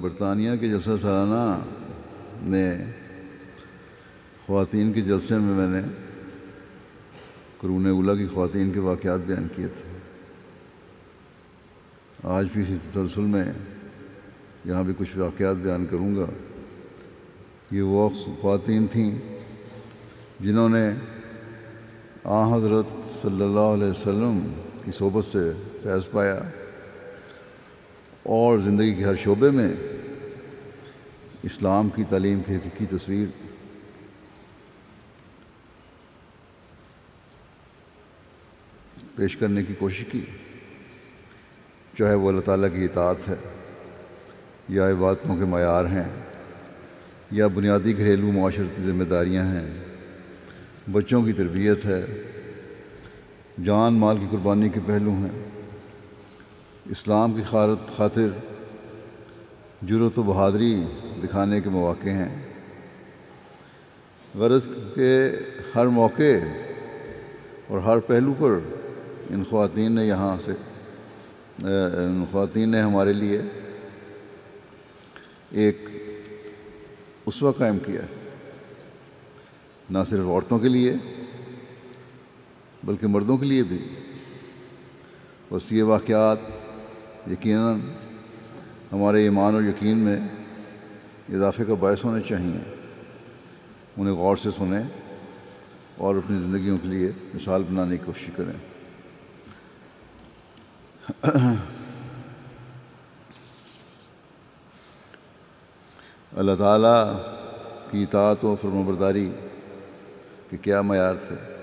برطانیہ کے جلسہ سالانہ نے خواتین کے جلسے میں میں نے قرون اولا کی خواتین کے واقعات بیان کیے تھے۔ آج بھی اسی تسلسل میں یہاں بھی کچھ واقعات بیان کروں گا۔ یہ وہ خواتین تھیں جنہوں نے آ حضرت صلی اللہ علیہ وسلم کی صحبت سے فیض پایا۔ اور زندگی کے ہر شعبے میں اسلام کی تعلیم کی حقیقی تصویر پیش کرنے کی کوشش کی۔ چاہے وہ اللہ تعالیٰ کی اطاعت ہے، یا عبادتوں کے معیار ہیں، یا بنیادی گھریلو معاشرتی ذمہ داریاں ہیں، بچوں کی تربیت ہے، جان مال کی قربانی کے پہلو ہیں۔ اسلام کی خارت خاطر جرت و بہادری دکھانے کے مواقع ہیں۔ غرض کے ہر موقع اور ہر پہلو پر ان خواتین نے یہاں سے ان خواتین نے ہمارے لیے ایک اسوہ قائم کیا نہ صرف عورتوں کے لیے، بلکہ مردوں کے لیے بھی۔ وسیع واقعات یقیناً ہمارے ایمان اور یقین میں اضافے کا باعث ہونے چاہیے۔ انہیں غور سے سنیں اور اپنی زندگیوں کے لیے مثال بنانے کی کوشش کریں۔ اللہ تعالیٰ کی اطاعت و فرم برداری کے کیا معیار تھے؟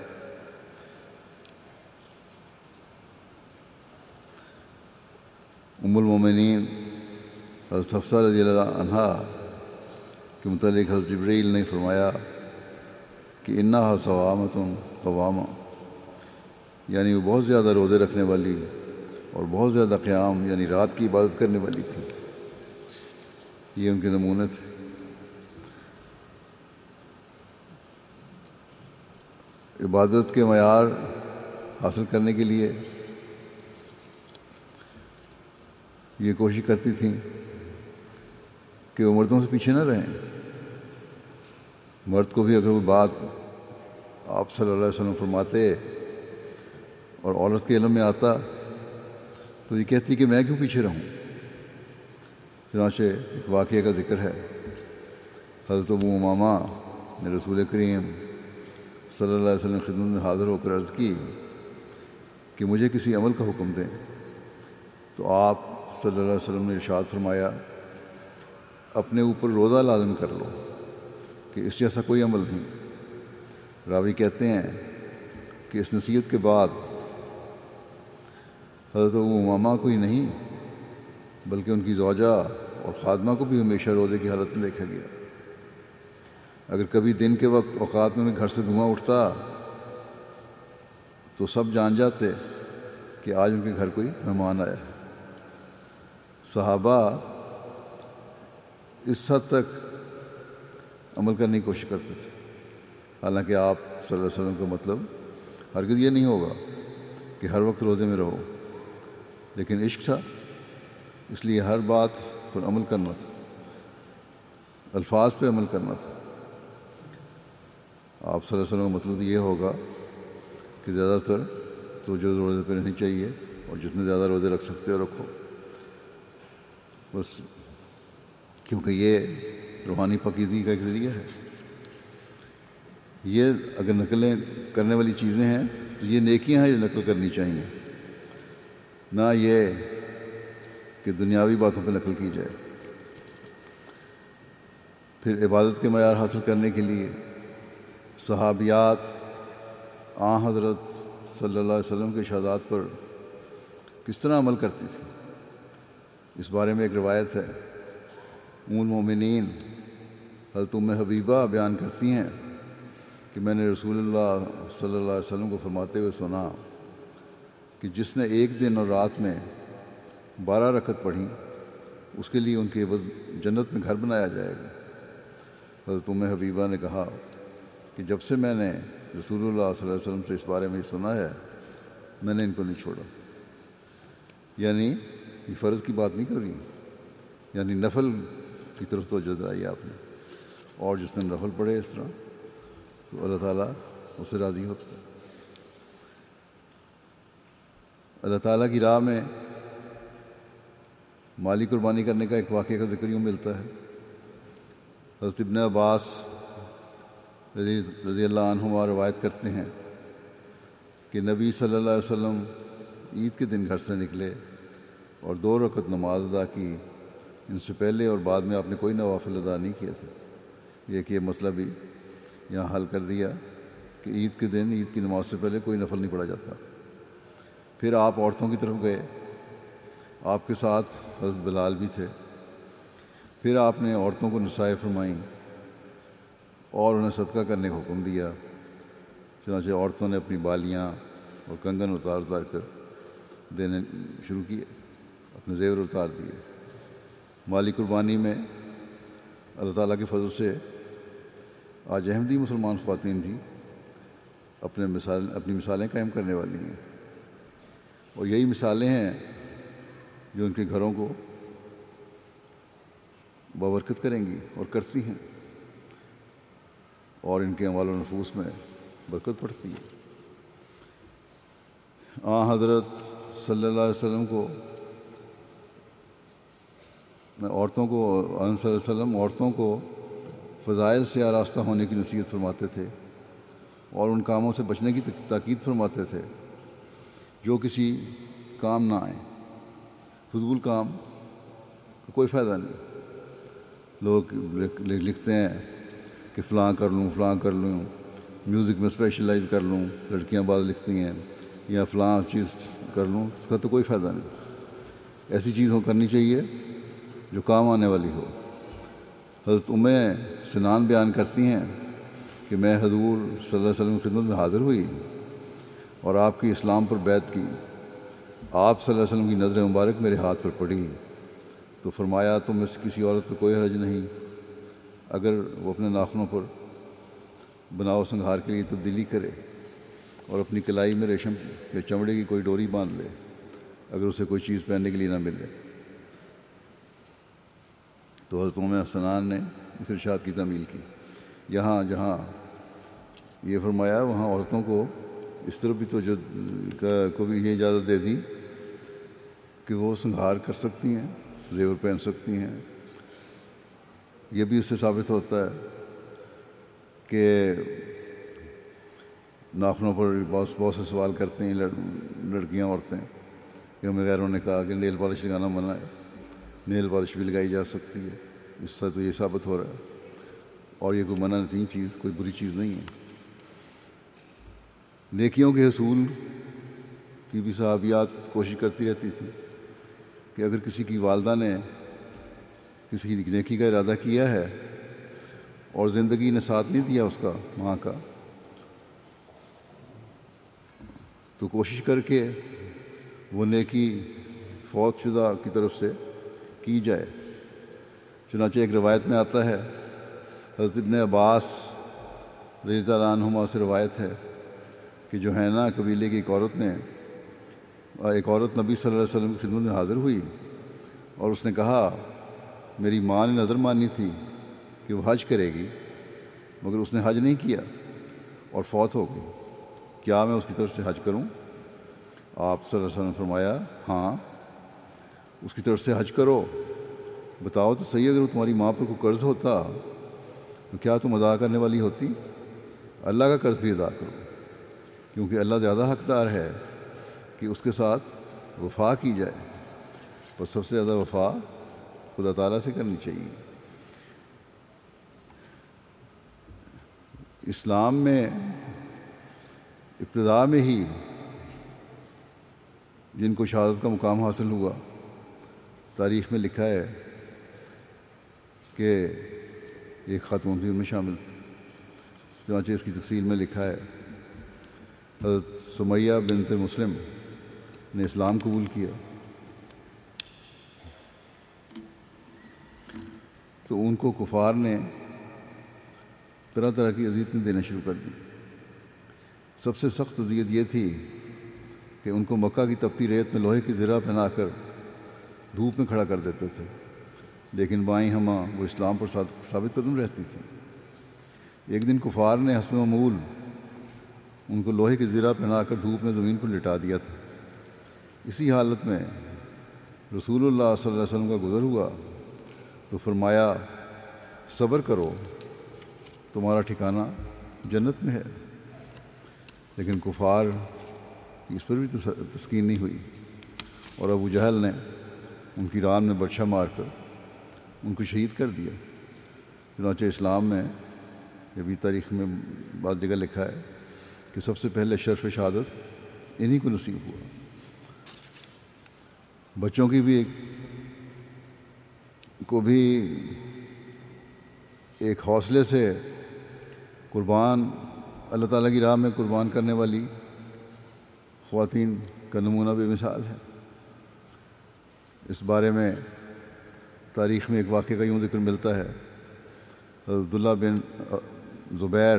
ام المومنین حضرت حفصہ رضی اللہ عنہ کے متعلق حضرت جبریل نے فرمایا کہ انا ثوامت قوامہ یعنی وہ بہت زیادہ روزے رکھنے والی اور بہت زیادہ قیام یعنی رات کی عبادت کرنے والی تھی۔ یہ ان کے نمونے تھے۔ عبادت کے معیار حاصل کرنے کے لیے یہ کوشش کرتی تھیں کہ وہ مردوں سے پیچھے نہ رہیں۔ مرد کو بھی اگر کوئی بات آپ صلی اللہ علیہ وسلم فرماتے اور عورت کے علم میں آتا تو یہ کہتی کہ میں کیوں پیچھے رہوں؟ چنانچہ ایک واقعے کا ذکر ہے۔ حضرت ابو ماما نے رسول کریم صلی اللہ علیہ وسلم خدمت میں حاضر ہو کر عرض کی کہ مجھے کسی عمل کا حکم دیں تو آپ صلی اللہ علیہ وسلم نے ارشاد فرمایا، اپنے اوپر روزہ لازم کر لو کہ اس جیسا کوئی عمل نہیں۔ راوی کہتے ہیں کہ اس نصیحت کے بعد حضرت ابو کو ہی نہیں، بلکہ ان کی زوجہ اور خادمہ کو بھی ہمیشہ روزے کی حالت میں دیکھا گیا۔ اگر کبھی دن کے وقت اوقات میں گھر سے دھواں اٹھتا تو سب جان جاتے کہ آج ان کے گھر کوئی مہمان آیا۔ ہے صحابہ اس حد تک عمل کرنے کی کوشش کرتے تھے۔ حالانکہ آپ صلی اللہ علیہ وسلم کا مطلب ہرگز یہ نہیں ہوگا کہ ہر وقت روزے میں رہو۔ لیکن عشق تھا، اس لیے ہر بات پر عمل کرنا تھا۔ الفاظ پہ عمل کرنا تھا۔ آپ صلی اللہ علیہ وسلم کا مطلب یہ ہوگا کہ زیادہ تر تو جو روزے پہ رہنی چاہیے اور جتنے زیادہ روزے رکھ سکتے ہو رکھو۔ بس کیونکہ یہ روحانی پکیزی کا ایک ذریعہ ہے۔ یہ اگر نقلیں کرنے والی چیزیں ہیں تو یہ نیکیاں ہیں جو نقل کرنی چاہیے۔ نہ یہ کہ دنیاوی باتوں پہ نقل کی جائے۔ پھر عبادت کے معیار حاصل کرنے کے لیے صحابیات آ حضرت صلی اللہ علیہ وسلم کے شہادات پر کس طرح عمل کرتی تھی اس بارے میں ایک روایت ہے۔ اون مومنین، حضرت ام حبیبہ بیان کرتی ہیں کہ میں نے رسول اللہ صلی اللہ علیہ وسلم کو فرماتے ہوئے سنا کہ جس نے ایک دن اور رات میں بارہ رکت پڑھی، اس کے لیے ان کے جنت میں گھر بنایا جائے گا۔ حضرت ام حبیبہ نے کہا کہ جب سے میں نے رسول اللہ صلی اللہ علیہ وسلم سے اس بارے میں سنا ہے، میں نے ان کو نہیں چھوڑا۔ یعنی یہ فرض کی بات نہیں کر رہی یعنی نفل کی طرف توجہ دلائی آپ نے۔ اور جس نے نفل پڑھے اس طرح، تو اللہ تعالیٰ اس سے راضی ہوتا ہے اللہ تعالیٰ کی راہ میں مالی قربانی کرنے کا ایک واقعہ کا ذکر یوں ملتا ہے۔ حضرت ابن عباس رضی رضی اللہ عنہ روایت کرتے ہیں کہ نبی صلی اللہ علیہ وسلم عید کے دن گھر سے نکلے۔ اور دو رکعت نماز ادا کی، ان سے پہلے اور بعد میں آپ نے کوئی نوافل ادا نہیں کیا تھا۔ یہ کہ یہ مسئلہ بھی یہاں حل کر دیا کہ عید کے دن، عید کی نماز سے پہلے کوئی نفل نہیں پڑھا جاتا۔ پھر آپ عورتوں کی طرف گئے۔ آپ کے ساتھ حضرت بلال بھی تھے۔ پھر آپ نے عورتوں کو نسائے فرمائیں اور انہیں صدقہ کرنے کا حکم دیا۔ چنانچہ عورتوں نے اپنی بالیاں اور کنگن اتار اتار کر دینے شروع کیے۔ اپنے زیور اتار دیے۔ مالی قربانی میں اللہ تعالیٰ کے فضل سے آج احمدی مسلمان خواتین بھی اپنے مثال، اپنی مثالیں قائم کرنے والی ہیں۔ اور یہی مثالیں ہیں جو ان کے گھروں کو بابرکت کریں گی اور کرتی ہیں۔ اور ان کے اموال و نفوس میں برکت پڑتی ہے۔ آ حضرت صلی اللہ علیہ وسلم کو عورتوں کو صلی اللہ علیہ وسلم عورتوں کو فضائل سے آراستہ ہونے کی نصیحت فرماتے تھے اور ان کاموں سے بچنے کی تاکید فرماتے تھے۔ جو کسی کام نہ آئیں فضول کام کا کوئی فائدہ نہیں۔ لوگ لکھتے ہیں کہ فلاں کر لوں، فلاں کر لوں، میوزک میں اسپیشلائز کر لوں، لڑکیاں بعض لکھتی ہیں یا فلاں چیز کر لوں، اس کا تو کوئی فائدہ نہیں۔ ایسی چیز ہو کرنی چاہیے جو کام آنے والی ہو۔ حضرت امیں سنان بیان کرتی ہیں کہ میں حضور صلی اللہ علیہ وسلم کی خدمت میں حاضر ہوئی اور آپ کی اسلام پر بیت کی۔ آپ صلی اللہ علیہ وسلم کی نظر مبارک میرے ہاتھ پر پڑی۔ تو فرمایا تو میں کسی عورت پہ کوئی حرج نہیں۔ اگر وہ اپنے ناخنوں پر بناؤ سنگھار کے لیے تبدیلی کرے اور اپنی کلائی میں ریشم یا چمڑے کی کوئی ڈوری باندھ لے، اگر اسے کوئی چیز پہننے کے لیے نہ ملے۔ تو حضرت میں سنان نے اس ارشاد کی تعمیل کی۔ یہاں، جہاں یہ فرمایا، وہاں عورتوں کو اس طرح بھی تو جو کو بھی یہ اجازت دے دی کہ وہ سنگھار کر سکتی ہیں، زیور پہن سکتی ہیں۔ یہ بھی اس سے ثابت ہوتا ہے کہ ناخنوں پر بہت بہت سے سوال کرتے ہیں لڑکیاں، عورتیں۔ کہ ہمیں غیروں نے کہا کہ نیل پالش لگانا منع ہے نیل پالش بھی لگائی جا سکتی ہے۔ اس سے تو یہ ثابت ہو رہا ہے۔ اور یہ کوئی منع نہیں، چیز کوئی بری چیز نہیں ہے۔ نیکیوں کے حصول کی بھی صحابیات کوشش کرتی رہتی تھی کہ اگر کسی کی والدہ نے کسی کی نیکی کا ارادہ کیا ہے اور زندگی نے ساتھ نہیں دیا اس کا، ماں کا، تو کوشش کر کے وہ نیکی فوت شدہ کی طرف سے کی جائے۔ چنانچہ ایک روایت میں آتا ہے، حضرت ابن عباس رضی اللہ عنہما سے روایت ہے کہ جو ہے نا، قبیلے کی ایک عورت نے، ایک عورت نبی صلی اللہ علیہ وسلم کی خدمت میں حاضر ہوئی اور اس نے کہا، میری ماں نے نظر مانی تھی کہ وہ حج کرے گی، مگر اس نے حج نہیں کیا اور فوت ہو گئی۔ کیا میں اس کی طرف سے حج کروں؟ آپ صلی اللہ علیہ وسلم نے فرمایا ہاں۔ اس کی طرف سے حج کرو۔ بتاؤ تو صحیح، اگر تمہاری ماں پر کوئی قرض ہوتا تو کیا تم ادا کرنے والی ہوتی؟ اللہ کا قرض بھی ادا کرو، کیونکہ اللہ زیادہ حقدار ہے کہ اس کے ساتھ وفا کی جائے۔ اور سب سے زیادہ وفا خدا تعالیٰ سے کرنی چاہیے۔ اسلام میں ابتدا میں ہی جن کو شہادت کا مقام حاصل ہوا تاریخ میں لکھا ہے کہ ایک خاتون بھی ان میں شامل تھی، چنانچہ اس کی تفصیل میں لکھا ہے۔ حضرت سمیہ بنت مسلم نے اسلام قبول کیا۔ تو ان کو کفار نے طرح طرح کی اذیتیں دینا شروع کر دی۔ سب سے سخت اذیت یہ تھی کہ ان کو مکہ کی تپتی ریت میں لوہے کی زرہ پہنا کر دھوپ میں کھڑا کر دیتے تھے۔ لیکن بائیں ہمہ وہ اسلام پر ثابت قدم رہتی تھی ایک دن کفار نے حسب معمول ان کو لوہے کی زرہ پہنا کر دھوپ میں زمین پر لٹا دیا تھا۔ اسی حالت میں رسول اللہ صلی اللہ علیہ وسلم کا گزر ہوا تو فرمایا، صبر کرو، تمہارا ٹھکانہ جنت میں ہے۔ لیکن کفار اس پر بھی تسکین نہیں ہوئی۔ اور ابو جہل نے ان کی ران میں بادشاہ مار کر ان کو شہید کر دیا۔ چنانچہ اسلام میں یہ بھی تاریخ میں بعض جگہ لکھا ہے کہ سب سے پہلے شرف شہادت انہی کو نصیب ہوا۔ بچوں کی بھی ایک کو بھی ایک حوصلے سے قربان، اللہ تعالیٰ کی راہ میں قربان کرنے والی خواتین کا نمونہ بے مثال ہے۔ اس بارے میں تاریخ میں ایک واقعہ کا یوں ذکر ملتا ہے۔ عبداللہ بن زبیر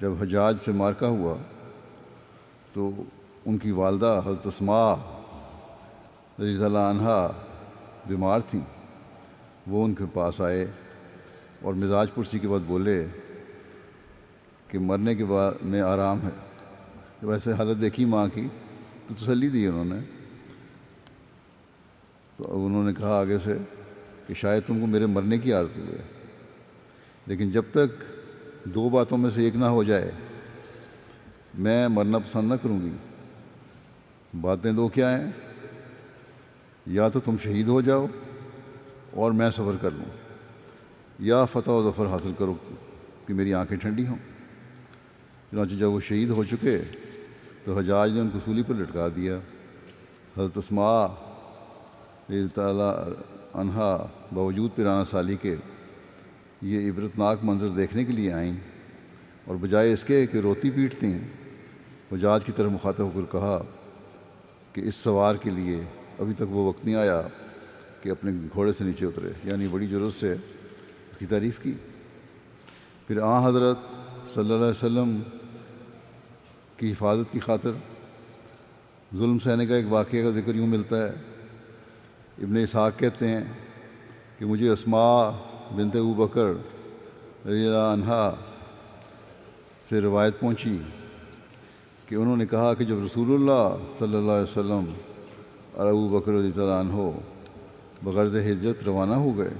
جب حجاج سے مارکا ہوا تو ان کی والدہ حضرت اسماء رضی اللہ عنہ بیمار تھیں۔ وہ ان کے پاس آئے اور مزاج پرسی کے بعد بولے کہ مرنے کے بعد میں آرام ہے۔ ویسے حالت دیکھی ماں کی تو تسلی دی انہوں نے۔ تو انہوں نے کہا آگے سے کہ شاید تم کو میرے مرنے کی عادت ہوئے لیکن جب تک دو باتوں میں سے ایک نہ ہو جائے، میں مرنا پسند نہ کروں گی۔ باتیں دو کیا ہیں؟ یا تو تم شہید ہو جاؤ اور میں سفر کر لوں، یا فتح و ظفر حاصل کرو کہ میری آنکھیں ٹھنڈی ہوں۔ چنانچہ جب وہ شہید ہو چکے تو حجاج نے ان کو سولی پر لٹکا دیا۔ حضرت اسماء تعالیٰ انہا باوجود پرانا سالی کے یہ عبرتناک منظر دیکھنے کے لیے آئیں اور بجائے اس کے کہ روتی پیٹتی ہیں، حجاج کی طرف مخاطب ہو کر کہا کہ اس سوار کے لیے ابھی تک وہ وقت نہیں آیا کہ اپنے گھوڑے سے نیچے اترے یعنی بڑی ضرورت سے اس کی تعریف کی۔ پھر آ حضرت صلی اللہ علیہ وسلم کی حفاظت کی خاطر ظلم سہنے کا ایک واقعہ کا ذکر یوں ملتا ہے۔ ابن اسحاق کہتے ہیں کہ مجھے اسماء بنت ابو بکر رضی اللہ عنہ سے روایت پہنچی کہ انہوں نے کہا کہ جب رسول اللہ صلی اللہ علیہ وسلم اور ابو بکر رضی اللہ عنہ بغرض ہجرت روانہ ہو گئے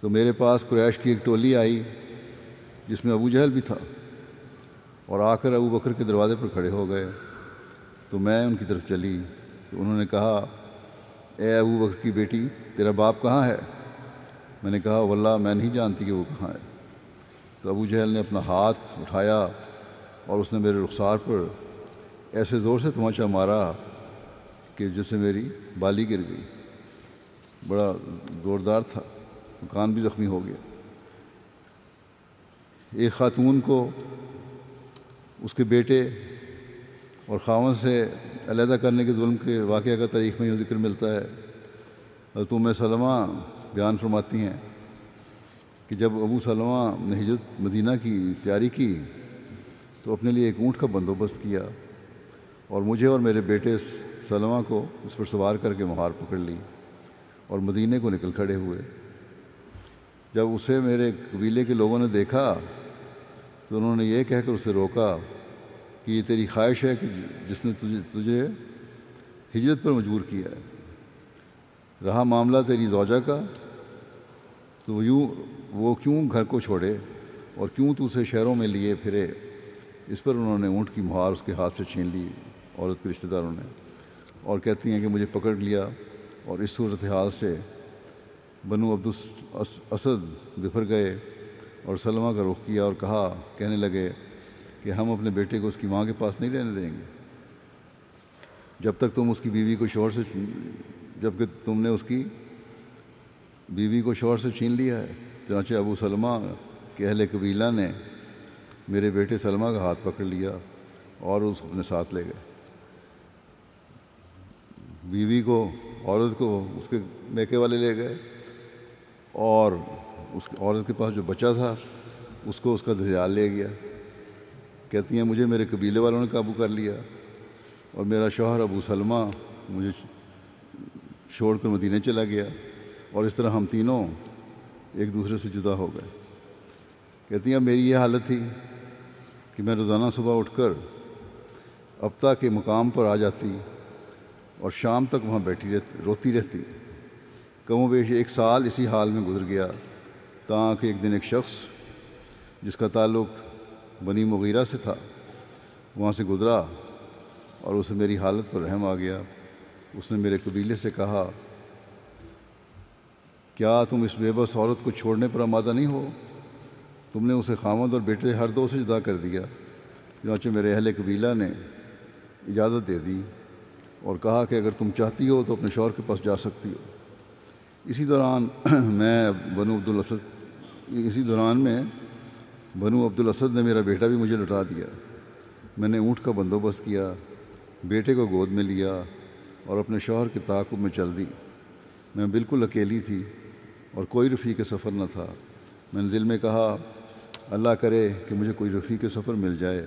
تو میرے پاس قریش کی ایک ٹولی آئی جس میں ابو جہل بھی تھا اور آ کر ابو بکر کے دروازے پر کھڑے ہو گئے تو میں ان کی طرف چلی تو انہوں نے کہا اے ابو بکر کی بیٹی، تیرا باپ کہاں ہے؟ میں نے کہا، واللہ، میں نہیں جانتی کہ وہ کہاں ہے۔ تو ابو جہل نے اپنا ہاتھ اٹھایا اور اس نے میرے رخسار پر ایسے زور سے تماچا مارا کہ جس سے میری بالی گر گئی۔ بڑا زوردار تھا کان بھی زخمی ہو گیا۔ ایک خاتون کو اس کے بیٹے اور خاون سے علیحدہ کرنے کے ظلم کے واقعہ کا تاریخ میں یوں ذکر ملتا ہے۔ حضرت ام سلمہ بیان فرماتی ہیں کہ جب ابو سلمہ نے ہجرت مدینہ کی تیاری کی تو اپنے لیے ایک اونٹ کا بندوبست کیا اور مجھے اور میرے بیٹے سلمہ کو اس پر سوار کر کے مہار پکڑ لی اور مدینے کو نکل کھڑے ہوئے۔ جب اسے میرے قبیلے کے لوگوں نے دیکھا تو انہوں نے یہ کہہ کر اسے روکا کہ یہ تیری خواہش ہے کہ جس نے تجھے تجھے ہجرت پر مجبور کیا ہے۔ رہا معاملہ تیری زوجہ کا، تو وہ یوں، وہ کیوں گھر کو چھوڑے اور کیوں تو اسے شہروں میں لیے پھرے؟ اس پر انہوں نے اونٹ کی مہار اس کے ہاتھ سے چھین لی، عورت کے رشتہ داروں نے۔ اور کہتی ہیں کہ مجھے پکڑ لیا اور اس صورت حال سے بنو عبد اسد بفر گئے اور سلمہ کا رخ کیا اور کہا، کہنے لگے کہ ہم اپنے بیٹے کو اس کی ماں کے پاس نہیں رہنے دیں گے۔ جب تک تم اس کی بیوی کو شور سے جبکہ تم نے اس کی بیوی کو شور سے چھین لیا ہے۔ چنانچہ ابو سلمہ کے اہل قبیلہ نے میرے بیٹے سلمہ کا ہاتھ پکڑ لیا اور اس اپنے ساتھ لے گئے۔ بیوی کو، عورت کو اس کے میکے والے لے گئے اور اس عورت کے پاس جو بچہ تھا، اس کو اس کا دھیال لے گیا۔ کہتی ہیں مجھے میرے قبیلے والوں نے قابو کر لیا اور میرا شوہر ابو سلمہ مجھے چھوڑ کر مدینے چلا گیا اور اس طرح ہم تینوں ایک دوسرے سے جدا ہو گئے۔ کہتی ہیں میری یہ حالت تھی کہ میں روزانہ صبح اٹھ کر ابتا کے مقام پر آ جاتی اور شام تک وہاں بیٹھی رہتی، روتی رہتی۔ کم و بیش ایک سال اسی حال میں گزر گیا تاکہ ایک دن ایک شخص جس کا تعلق بنی مغیرہ سے تھا، وہاں سے گزرا اور اسے میری حالت پر رحم آ گیا۔ اس نے میرے قبیلے سے کہا، کیا تم اس بے بس عورت کو چھوڑنے پر آمادہ نہیں ہو؟ تم نے اسے خامد اور بیٹے ہر دو سے جدا کر دیا، چنانچہ میرے اہل قبیلہ نے اجازت دے دی اور کہا کہ اگر تم چاہتی ہو تو اپنے شوہر کے پاس جا سکتی ہو۔ اسی دوران میں بنو عبدالاسد، اسی دوران میں بنو عبدالاسد نے میرا بیٹا بھی مجھے لٹا دیا۔ میں نے اونٹ کا بندوبست کیا، بیٹے کو گود میں لیا اور اپنے شوہر کے تعاقب میں چل دی۔ میں بالکل اکیلی تھی اور کوئی رفیق سفر نہ تھا۔ میں نے دل میں کہا، اللہ کرے کہ مجھے کوئی رفیق سفر مل جائے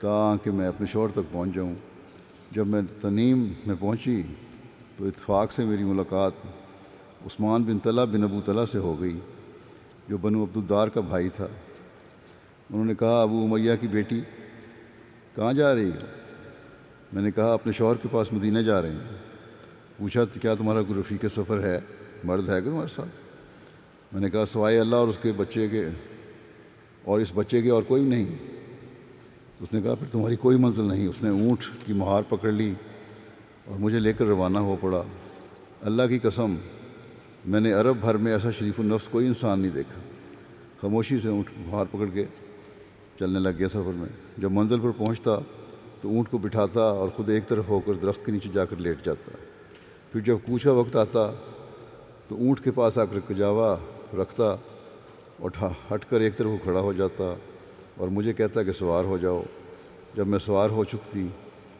تاکہ میں اپنے شوہر تک پہنچ جاؤں۔ جب میں تنیم میں پہنچی تو اتفاق سے میری ملاقات عثمان بن طلح بن ابو طلح سے ہو گئی، جو بنو عبدالدار کا بھائی تھا۔ انہوں نے کہا، ابو امیہ کی بیٹی، کہاں جا رہی ہے میں نے کہا، اپنے شوہر کے پاس مدینہ جا رہے ہیں۔ پوچھا، کیا تمہارا کوئی رفیق سفر ہے؟ مرد ہے کہ تمہارے ساتھ؟ میں نے کہا، سوائے اللہ اور اس کے بچے کے، اور اس بچے کے اور کوئی نہیں۔ اس نے کہا، پھر تمہاری کوئی منزل نہیں۔ اس نے اونٹ کی مہار پکڑ لی اور مجھے لے کر روانہ ہو پڑا۔ اللہ کی قسم، میں نے عرب بھر میں ایسا شریف النفس کوئی انسان نہیں دیکھا۔ خاموشی سے اونٹ مہار پکڑ کے چلنے لگ گیا سفر میں۔ جب منزل پر پہنچتا تو اونٹ کو بٹھاتا اور خود ایک طرف ہو کر درخت کے نیچے جا کر لیٹ جاتا۔ پھر جب کوچ کا وقت آتا تو اونٹ کے پاس آ کر کجاوا رکھتا اور ہٹ کر ایک طرف کھڑا ہو جاتا اور مجھے کہتا کہ سوار ہو جاؤ۔ جب میں سوار ہو چکتی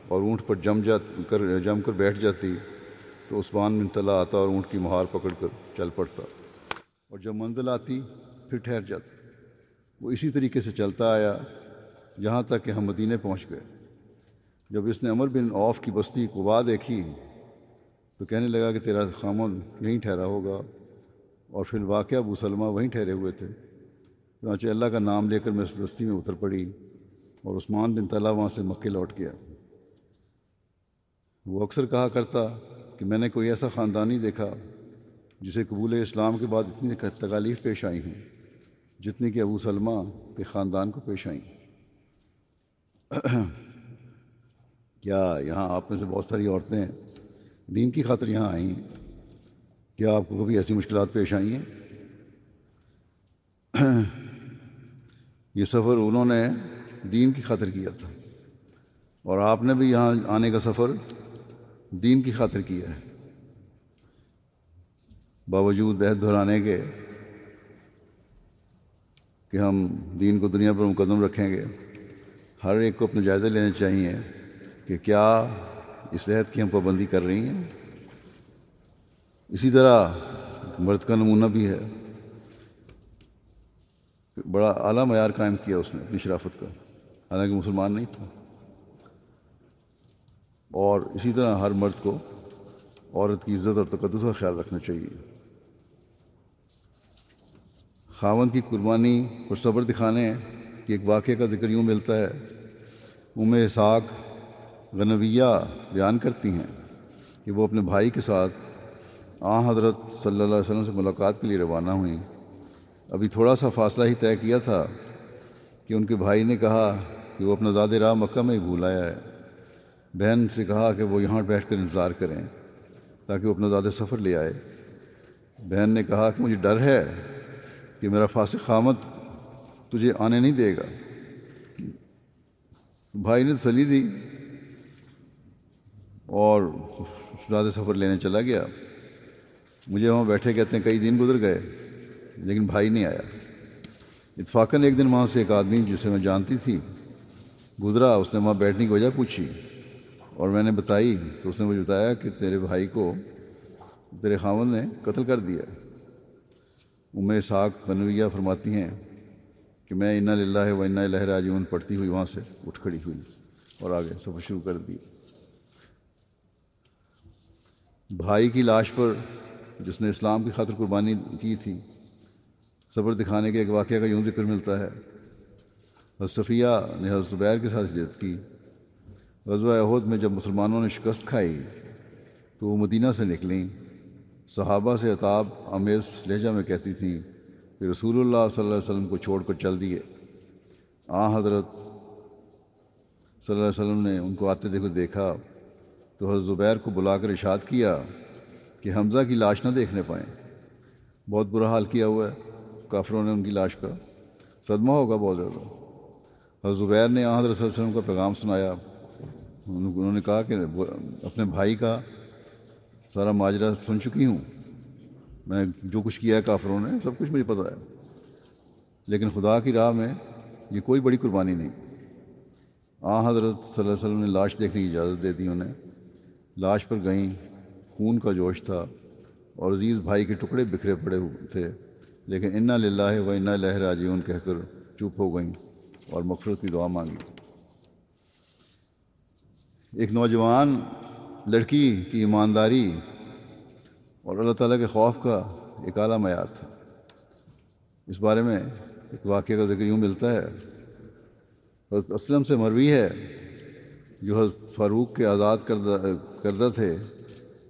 اور اونٹ پر جم جا کر جم کر بیٹھ جاتی تو عثمان بن طلع آتا اور اونٹ کی مہار پکڑ کر چل پڑتا۔ اور جب منزل آتی پھر ٹھہر جاتا۔ وہ اسی طریقے سے چلتا آیا یہاں تک کہ ہم مدینے پہنچ گئے۔ جب اس نے عمر بن اوف کی بستی قبا دیکھی تو کہنے لگا کہ تیرا خامن یہیں ٹھہرا ہوگا۔ اور پھر واقعہ ابو سلمہ وہیں ٹھہرے ہوئے تھے۔ چنانچہ اللہ کا نام لے کر میں اس بستی میں اتر پڑی اور عثمان بن طلح وہاں سے مکے لوٹ گیا۔ وہ اکثر کہا کرتا کہ میں نے کوئی ایسا خاندانی دیکھا جسے قبول اسلام کے بعد اتنی تکالیف پیش آئی ہیں جتنی کہ ابو سلمہ کے خاندان کو پیش آئیں۔ کیا یہاں آپ میں سے بہت ساری عورتیں دین کی خاطر یہاں آئی ہیں کیا آپ کو کبھی ایسی مشکلات پیش آئی ہیں؟ یہ سفر انہوں نے دین کی خاطر کیا تھا۔ اور آپ نے بھی یہاں آنے کا سفر دین کی خاطر کیا ہے۔ باوجود بحث دہرانے کے کہ ہم دین کو دنیا پر مقدم رکھیں گے۔ ہر ایک کو اپنے جائزے لینے چاہیے کہ کیا اس عہد کی ہم پابندی کر رہی ہیں۔ اسی طرح مرد کا نمونہ بھی ہے۔ بڑا اعلیٰ معیار قائم کیا اس نے اپنی شرافت کا۔ حالانکہ مسلمان نہیں تھا۔ اور اسی طرح ہر مرد کو عورت کی عزت اور تقدس کا خیال رکھنا چاہیے۔ خاون کی قربانی اور صبر دکھانے کہ ایک واقعے کا ذکر یوں ملتا ہے۔ ام اساق غنویہ بیان کرتی ہیں کہ وہ اپنے بھائی کے ساتھ آ حضرت صلی اللہ علیہ وسلم سے ملاقات کے لیے روانہ ہوئیں۔ ابھی تھوڑا سا فاصلہ ہی طے کیا تھا کہ ان کے بھائی نے کہا کہ وہ اپنا زاد راہ مکہ میں ہی بھول آیا ہے۔ بہن سے کہا کہ وہ یہاں بیٹھ کر انتظار کریں تاکہ وہ اپنا زیادہ سفر لے آئے۔ بہن نے کہا کہ مجھے ڈر ہے کہ میرا فاسق خامت تجھے آنے نہیں دے گا۔ بھائی نے تسلی دی اور زیادہ سفر لینے چلا گیا۔ مجھے وہاں بیٹھے کہتے ہیں کئی دن گزر گئے، لیکن بھائی نہیں آیا۔ اتفاقاً ایک دن وہاں سے ایک آدمی جسے میں جانتی تھی گزرا، اس نے وہاں بیٹھنے کی وجہ پوچھی اور میں نے بتائی تو اس نے مجھے بتایا کہ تیرے بھائی کو، تیرے خاون نے قتل کر دیا۔ ام ساک بنویہ فرماتی ہیں کہ میں انا للہ و انا لہر راجون پڑھتی ہوئی وہاں سے اٹھ کھڑی ہوئی اور آگے سفر شروع کر دیا بھائی کی لاش پر جس نے اسلام کی خاطر قربانی کی تھی، صبر دکھانے کے ایک واقعہ کا یوں ذکر ملتا ہے۔ صفیہ نے حضرت بیر کے ساتھ ہجرت کی۔ غزوہ عہد میں جب مسلمانوں نے شکست کھائی تو وہ مدینہ سے نکلیں۔ صحابہ سے عطاب امیز لہجہ میں کہتی تھیں کہ رسول اللہ صلی اللہ علیہ وسلم کو چھوڑ کر چل دیے۔ آ حضرت صلی اللہ علیہ وسلم نے ان کو آتے دیکھو دیکھا تو حضرت زبیر کو بلا کر اشاد کیا کہ حمزہ کی لاش نہ دیکھنے پائیں۔ بہت برا حال کیا ہوا ہے، کافروں نے ان کی لاش کا صدمہ ہوگا بہت زیادہ۔ حضرت زبیر نے حضرت صلی اللہ علیہ وسلم کا پیغام سنایا۔ انہوں نے کہا کہ اپنے بھائی کا سارا ماجرہ سن چکی ہوں۔ میں جو کچھ کیا ہے کافروں نے، سب کچھ مجھے پتہ ہے۔ لیکن خدا کی راہ میں یہ کوئی بڑی قربانی نہیں۔ آ، حضرت صلی اللہ علیہ وسلم نے لاش دیکھنے کی اجازت دے دی انہیں۔ لاش پر گئیں، خون کا جوش تھا اور عزیز بھائی کے ٹکڑے بکھرے پڑے ہوئے تھے۔ لیکن انا للہ و انا لہر راجیون کہہ کر چپ ہو گئیں اور مغفرت کی دعا مانگی ایک نوجوان لڑکی کی ایمانداری اور اللہ تعالیٰ کے خوف کا ایک اعلیٰ معیار تھا۔ اس بارے میں ایک واقعہ کا ذکر یوں ملتا ہے۔ حضرت اسلم سے مروی ہے۔ جو حضرت فاروق کے آزاد کردہ کردہ تھے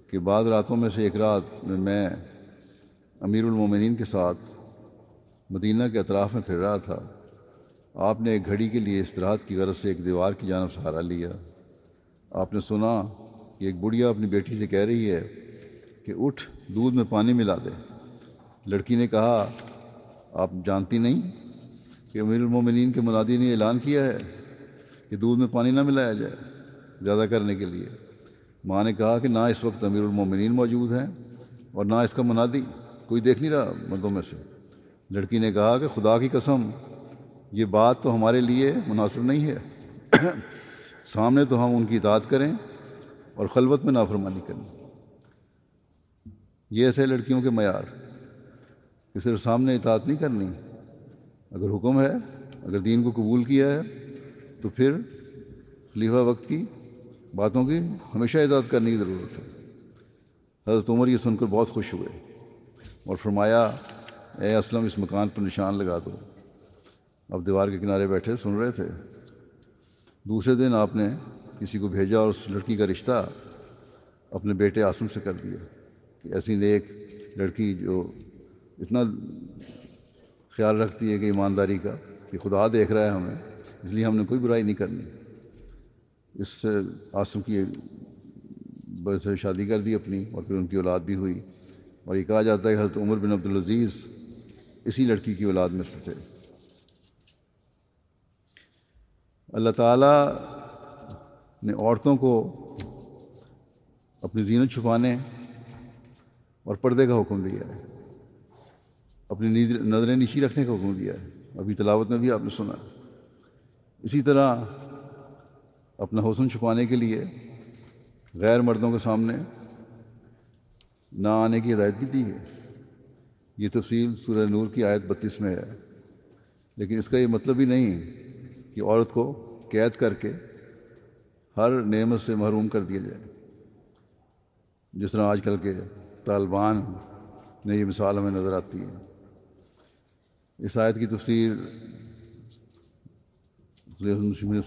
کہ بعض راتوں میں سے ایک رات میں میں امیر المومنین کے ساتھ مدینہ کے اطراف میں پھر رہا تھا۔ آپ نے ایک گھڑی کے لیے استراحت کی غرض سے ایک دیوار کی جانب سہارا لیا۔ آپ نے سنا کہ ایک بڑھیا اپنی بیٹی سے کہہ رہی ہے کہ اٹھ، دودھ میں پانی ملا دے۔ لڑکی نے کہا، آپ جانتی نہیں کہ امیر المومنین کے منادی نے اعلان کیا ہے کہ دودھ میں پانی نہ ملایا جائے زیادہ کرنے کے لیے۔ ماں نے کہا کہ نہ اس وقت امیر المومنین موجود ہیں اور نہ اس کا منادی، کوئی دیکھ نہیں رہا مردوں میں سے۔ لڑکی نے کہا کہ خدا کی قسم، یہ بات تو ہمارے لیے مناسب نہیں ہے۔ سامنے تو ہم ان کی اطاعت کریں۔ اور خلوت میں نافرمانی کریں یہ تھے لڑکیوں کے معیار۔ کہ صرف سامنے اطاعت نہیں کرنی۔ اگر حکم ہے، اگر دین کو قبول کیا ہے، تو پھر خلیفہ وقت کی باتوں کی ہمیشہ اطاعت کرنے کی ضرورت ہے۔ حضرت عمر یہ سن کر بہت خوش ہوئے اور فرمایا، اے اسلم، اس مکان پر نشان لگا دو۔ اب دیوار کے کنارے بیٹھے سن رہے تھے۔ دوسرے دن آپ نے کسی کو بھیجا اور اس لڑکی کا رشتہ اپنے بیٹے آسم سے کر دیا کہ ایسی نیک لڑکی جو اتنا خیال رکھتی ہے کہ ایمانداری کا کہ خدا دیکھ رہا ہے ہمیں، اس لیے ہم نے کوئی برائی نہیں کرنی۔ اس سے آسم کی بڑے سے شادی کر دی اپنی اور پھر ان کی اولاد بھی ہوئی۔ اور یہ کہا جاتا ہے کہ حضرت عمر بن عبدالعزیز اسی لڑکی کی اولاد میں سے تھے۔ اللہ تعالیٰ نے عورتوں کو اپنی زینت چھپانے اور پردے کا حکم دیا ہے۔ اپنی نظریں نیچی رکھنے کا حکم دیا ہے۔ ابھی تلاوت میں بھی آپ نے سنا۔ اسی طرح اپنا حسن چھپانے کے لیے غیر مردوں کے سامنے نہ آنے کی ہدایت بھی دی ہے۔ یہ تفصیل سورہ نور کی آیت بتیس میں ہے۔ لیکن اس کا یہ مطلب ہی نہیں کہ عورت کو قید کر کے ہر نعمت سے محروم کر دیا جائے۔ جس طرح آج کل کے طالبان میں یہ مثال ہمیں نظر آتی ہے۔ اس آیت کی تفسیر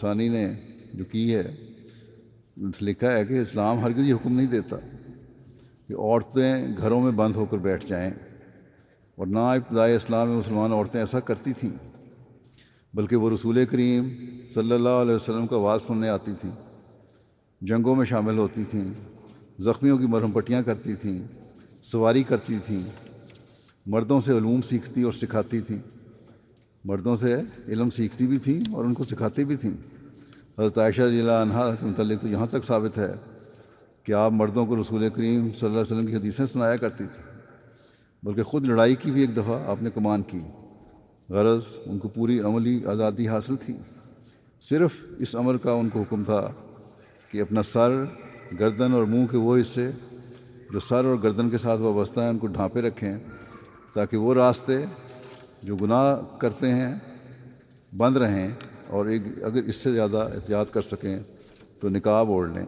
ثانی نے جو کی ہے لکھا ہے کہ اسلام ہر کسی حکم نہیں دیتا کہ عورتیں گھروں میں بند ہو کر بیٹھ جائیں۔ اور نہ ابتدائی اسلام میں مسلمان عورتیں ایسا کرتی تھیں، بلکہ وہ رسول کریم صلی اللہ علیہ وسلم کا آواز سننے آتی تھیں۔ جنگوں میں شامل ہوتی تھیں، زخمیوں کی مرہم پٹیاں کرتی تھیں، سواری کرتی تھیں، مردوں سے علوم سیکھتی اور سکھاتی تھیں۔ مردوں سے علم سیکھتی بھی تھیں اور ان کو سکھاتی بھی تھیں۔ حضرت عائشہ رضی اللہ عنہ کے متعلق تو یہاں تک ثابت ہے کہ آپ مردوں کو رسول کریم صلی اللہ علیہ وسلم کی حدیثیں سنایا کرتی تھیں۔ بلکہ خود لڑائی کی بھی ایک دفعہ آپ نے کمان کی۔ غرض ان کو پوری عملی آزادی حاصل تھی۔ صرف اس عمر کا ان کو حکم تھا کہ اپنا سر گردن اور منہ کے وہ حصے جو سر اور گردن کے ساتھ وابستہ ہیں، ان کو ڈھانپے رکھیں تاکہ وہ راستے جو گناہ کرتے ہیں، بند رہیں اور ایک اگر اس سے زیادہ احتیاط کر سکیں تو نکاب اوڑھ لیں۔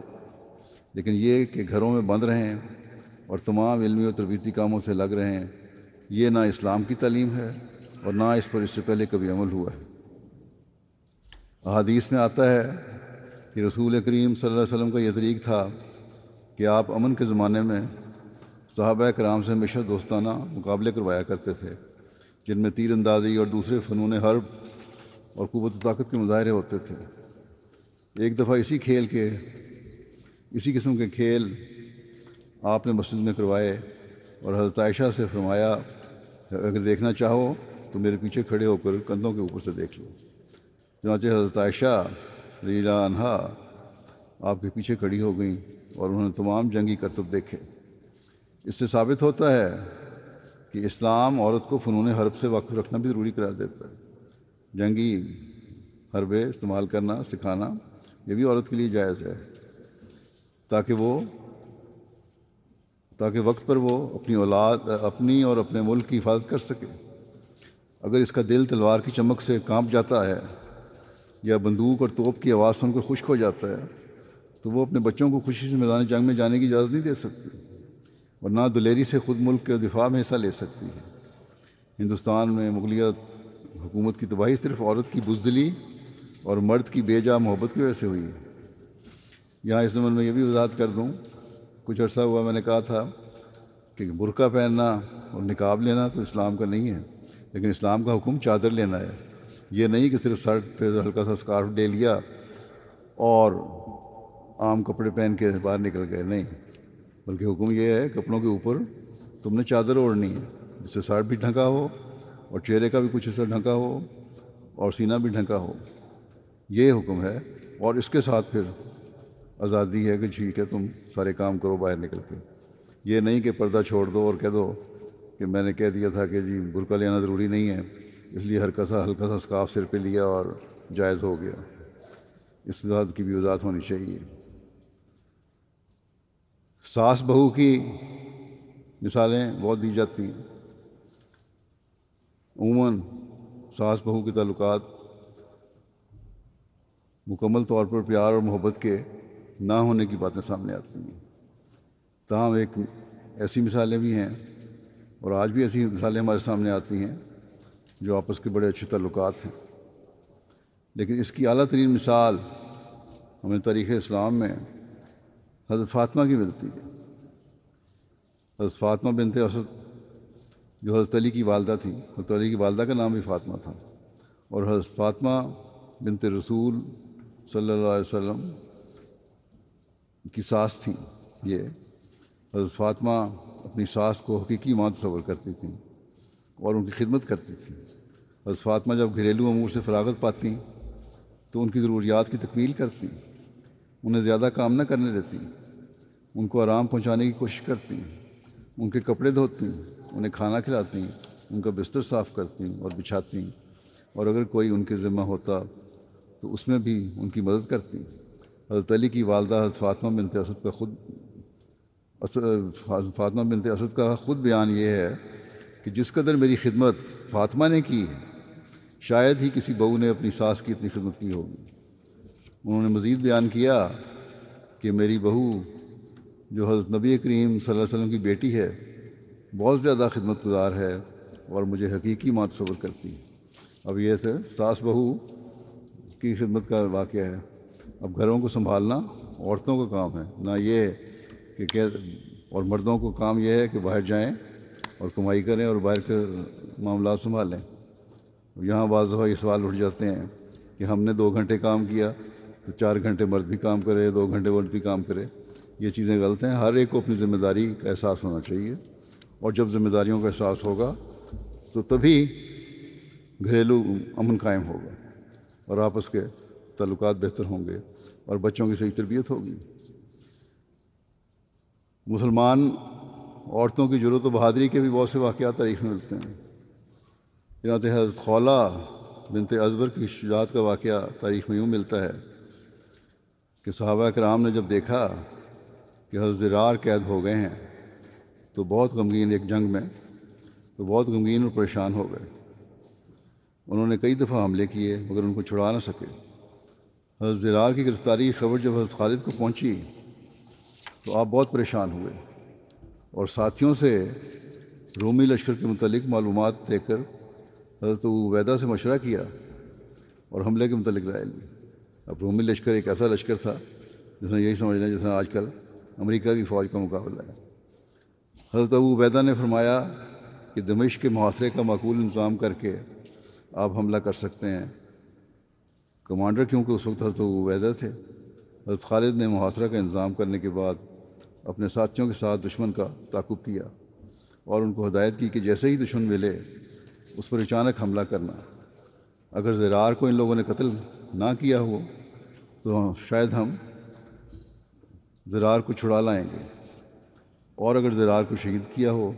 لیکن یہ کہ گھروں میں بند رہیں اور تمام علمی و تربیتی کاموں سے لگ رہے ہیں یہ نہ اسلام کی تعلیم ہے اور نہ اس پر اس سے پہلے کبھی عمل ہوا ہے۔ احادیث میں آتا ہے کہ رسول کریم صلی اللہ علیہ وسلم کا یہ طریق تھا کہ آپ امن کے زمانے میں صحابہ کرام سے ہمیشہ دوستانہ مقابلے کروایا کرتے تھے، جن میں تیر اندازی اور دوسرے فنون حرب اور قوت و طاقت کے مظاہرے ہوتے تھے۔ ایک دفعہ اسی کھیل کے، اسی قسم کے کھیل آپ نے مسجد میں کروائے اور حضرت عائشہ سے فرمایا، اگر دیکھنا چاہو تو میرے پیچھے کھڑے ہو کر کندھوں کے اوپر سے دیکھ لو۔ چنانچہ حضرت عائشہ ریلا انہا، آپ کے پیچھے کھڑی ہو گئیں اور انہوں نے تمام جنگی کرتب دیکھے۔ اس سے ثابت ہوتا ہے کہ اسلام عورت کو فنون حرب سے واقف رکھنا بھی ضروری قرار دیتا ہے۔ جنگی حربے استعمال کرنا، سکھانا، یہ بھی عورت کے لیے جائز ہے۔ تاکہ وہ، تاکہ وقت پر وہ اپنی اولاد، اپنی اور اپنے ملک کی حفاظت کر سکے۔ اگر اس کا دل تلوار کی چمک سے کانپ جاتا ہے یا بندوق اور توپ کی آواز سن کر خشک ہو جاتا ہے، تو وہ اپنے بچوں کو خوشی سے میدان جنگ میں جانے کی اجازت نہیں دے سکتی اور نہ دلیری سے خود ملک کے دفاع میں حصہ لے سکتی ہے۔ ہندوستان میں مغلیہ حکومت کی تباہی صرف عورت کی بزدلی اور مرد کی بے جا محبت کی وجہ سے ہوئی ہے۔ یہاں اس زمن میں یہ بھی وضاحت کر دوں، کچھ عرصہ ہوا میں نے کہا تھا کہ برقع پہننا اور نکاب لینا تو اسلام کا نہیں ہے، لیکن اسلام کا حکم چادر لینا ہے۔ یہ نہیں کہ صرف سر پہ ہلکا سا اسکارف لے لیا اور عام کپڑے پہن کے باہر نکل گئے، نہیں۔ بلکہ حکم یہ ہے کپڑوں کے اوپر تم نے چادر اوڑھنی ہے، جس سے سر بھی ڈھنکا ہو اور چہرے کا بھی کچھ حصہ ڈھنکا ہو اور سینہ بھی ڈھنکا ہو۔ یہ حکم ہے۔ اور اس کے ساتھ پھر آزادی ہے کہ ٹھیک ہے، تم سارے کام کرو باہر نکل کے۔ یہ نہیں کہ پردہ چھوڑ دو اور کہہ دو کہ میں نے کہہ دیا تھا کہ جی برقع لینا ضروری نہیں ہے۔ اس لیے ہلکا سا ہلکا سا اسکاف سر پہ لیا اور جائز ہو گیا۔ اس بات کی بھی وضاحت ہونی چاہیے۔ ساس بہو کی مثالیں بہت دی جاتی ہیں۔ عموماً ساس بہو کے تعلقات مکمل طور پر پیار اور محبت کے نہ ہونے کی باتیں سامنے آتی ہیں۔ تاہم ایک ایسی مثالیں بھی ہیں اور آج بھی ایسی مثالیں ہمارے سامنے آتی ہیں۔ جو آپس کے بڑے اچھے تعلقات ہیں۔ لیکن اس کی اعلیٰ ترین مثال ہمیں تاریخ اسلام میں حضرت فاطمہ کی ملتی ہے۔ حضرت فاطمہ بنت اسد جو حضرت علی کی والدہ تھی حضرت علی کی والدہ کا نام بھی فاطمہ تھا۔ اور حضرت فاطمہ بنت رسول صلی اللہ علیہ وسلم کی ساس تھیں۔ یہ حضرت فاطمہ اپنی ساس کو حقیقی ماں تصور کرتی تھیں اور ان کی خدمت کرتی تھیں۔ حضرت فاطمہ جب گھریلو امور سے فراغت پاتی تو ان کی ضروریات کی تکمیل کرتی انہیں زیادہ کام نہ کرنے دیتی ان کو آرام پہنچانے کی کوشش کرتی ان کے کپڑے دھوتی انہیں کھانا کھلاتی ان کا بستر صاف کرتی اور بچھاتی اور اگر کوئی ان کے ذمہ ہوتا تو اس میں بھی ان کی مدد کرتی حضرت علی کی والدہ حضرت فاطمہ بنت اسد کا خود حضرت فاطمہ بنت اسد کا خود بیان یہ ہے کہ جس قدر میری خدمت فاطمہ نے کی شاید ہی کسی بہو نے اپنی ساس کی اتنی خدمت کی ہوگی۔ انہوں نے مزید بیان کیا کہ میری بہو جو حضرت نبی کریم صلی اللہ علیہ وسلم کی بیٹی ہے، بہت زیادہ خدمت گزار ہے اور مجھے حقیقی مات صبر کرتی ہے۔ اب یہ تھے، ساس بہو کی خدمت کا واقعہ ہے۔ اب گھروں کو سنبھالنا عورتوں کا کام ہے، نہ یہ کہ اور مردوں کو کام یہ ہے کہ باہر جائیں اور کمائی کریں اور باہر کے معاملات سنبھالیں یہاں بعض دفعہ یہ سوال اٹھ جاتے ہیں کہ ہم نے دو گھنٹے کام کیا تو چار گھنٹے مرد بھی کام کرے، دو گھنٹے مرد بھی کام کرے۔ یہ چیزیں غلط ہیں۔ ہر ایک کو اپنی ذمہ داری کا احساس ہونا چاہیے۔ اور جب ذمہ داریوں کا احساس ہوگا تو تبھی گھریلو امن قائم ہوگا اور آپس کے تعلقات بہتر ہوں گے اور بچوں کی صحیح تربیت ہوگی۔ مسلمان عورتوں کی ضرورت و بہادری کے بھی بہت سے واقعات تاریخ میں ملتے ہیں۔ جنات حضرت خولہ بنت ازبر کی شجاعت کا واقعہ تاریخ میں یوں ملتا ہے کہ صحابہ کرام نے جب دیکھا کہ حضرت زرار قید ہو گئے ہیں تو بہت غمگین ایک جنگ میں تو بہت غمگین اور پریشان ہو گئے۔ انہوں نے کئی دفعہ حملے کیے مگر ان کو چھڑا نہ سکے۔ حضرت زرار کی گرفتاری کی خبر جب حضرت خالد کو پہنچی تو آپ بہت پریشان ہوئے اور ساتھیوں سے رومی لشکر کے متعلق معلومات دے کر حضرت عبیدہ سے مشورہ کیا اور حملے کے متعلق رائے لی۔ اب رومی لشکر ایک ایسا لشکر تھا جس نے یہی سمجھنا جس نے آج کل امریکہ کی فوج کا مقابلہ ہے۔ حضرت ابو عبیدہ نے فرمایا کہ دمشق کے محاصرے کا معقول انتظام کر کے آپ حملہ کر سکتے ہیں۔ کمانڈر کیونکہ اس وقت حضرت ابو عبیدہ تھے، حضرت خالد نے محاصرہ کا انتظام کرنے کے بعد اپنے ساتھیوں کے ساتھ دشمن کا تعقب کیا اور ان کو ہدایت کی کہ جیسے ہی دشمن ملے اس پر اچانک حملہ کرنا۔ اگر زرار کو ان لوگوں نے قتل نہ کیا ہو، تو شاید ہم زرار کو چھڑا لائیں گے۔ اور اگر زرار کو شہید کیا ہو،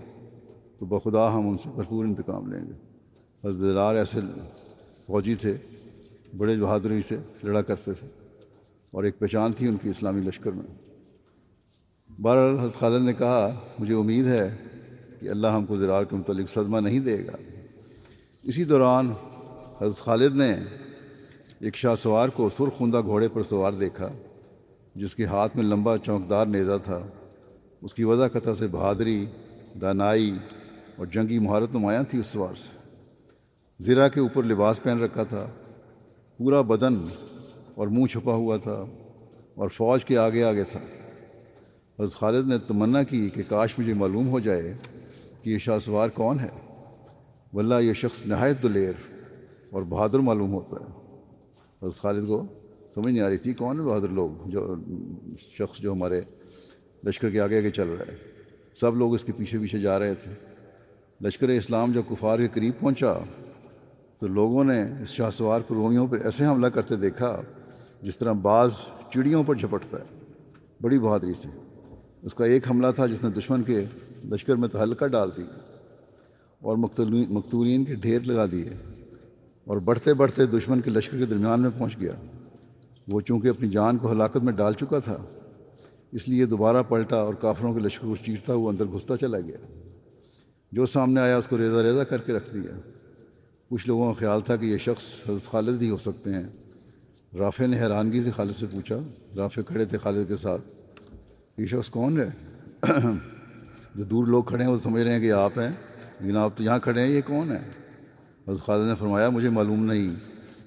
تو بخدا ہم ان سے بھرپور انتقام لیں گے۔ بس زرار ایسے فوجی تھے، بڑے بہادری سے لڑا کرتے تھے، اور ایک پہچان تھی ان کی اسلامی لشکر میں۔ بہرحال حضرت خالد نے کہا، مجھے امید ہے کہ اللہ ہم کو زرار کے متعلق صدمہ نہیں دے گا۔ اسی دوران حضرت خالد نے ایک شاہ سوار کو سرخندہ گھوڑے پر سوار دیکھا، جس کے ہاتھ میں لمبا چونکدار نیزہ تھا۔ اس کی وضع قطع سے بہادری، دانائی اور جنگی مہارت نمایاں تھی اس سوار سے۔ زیرہ کے اوپر لباس پہن رکھا تھا، پورا بدن اور منہ چھپا ہوا تھا اور فوج کے آگے آگے تھا۔ حضرت خالد نے تمنا کی کہ کاش مجھے معلوم ہو جائے کہ یہ شاہ سوار کون ہے۔ واللہ یہ شخص نہایت دلیر اور بہادر معلوم ہوتا ہے۔ حضرت خالد کو سمجھ نہیں آ رہی تھی کون ہے بہادر لوگ جو شخص جو ہمارے لشکر کے آگے آگے چل رہا ہے۔ سب لوگ اس کے پیچھے پیچھے جا رہے تھے۔ لشکر اسلام جب کفار کے قریب پہنچا تو لوگوں نے اس شاہ سوار کو رومیوں پر ایسے حملہ کرتے دیکھا جس طرح بعض چڑیوں پر جھپٹتا ہے بڑی بہادری سے اس کا ایک حملہ تھا جس نے دشمن کے لشکر میں تہلکہ ڈال دی۔ اور مقتولین کے ڈھیر لگا دیے اور بڑھتے بڑھتے دشمن کے لشکر کے درمیان میں پہنچ گیا۔ وہ چونکہ اپنی جان کو ہلاکت میں ڈال چکا تھا، اس لیے دوبارہ پلٹا اور کافروں کے لشکر کو چیرتا ہوا اندر گھستا چلا گیا۔ جو سامنے آیا، اس کو ریزہ ریزہ کر کے رکھ دیا۔ کچھ لوگوں کا خیال تھا کہ یہ شخص حضرت خالد ہی ہو سکتے ہیں۔ رافع نے حیرانگی سے خالد سے پوچھا، رافع کھڑے تھے خالد کے ساتھ۔ یہ شخص کون ہے؟ جو دور لوگ کھڑے ہیں، وہ سمجھ رہے ہیں کہ آپ ہیں۔ لیکن آپ تو یہاں کھڑے ہیں، یہ کون ہے؟ حضرت خالد نے فرمایا، مجھے معلوم نہیں،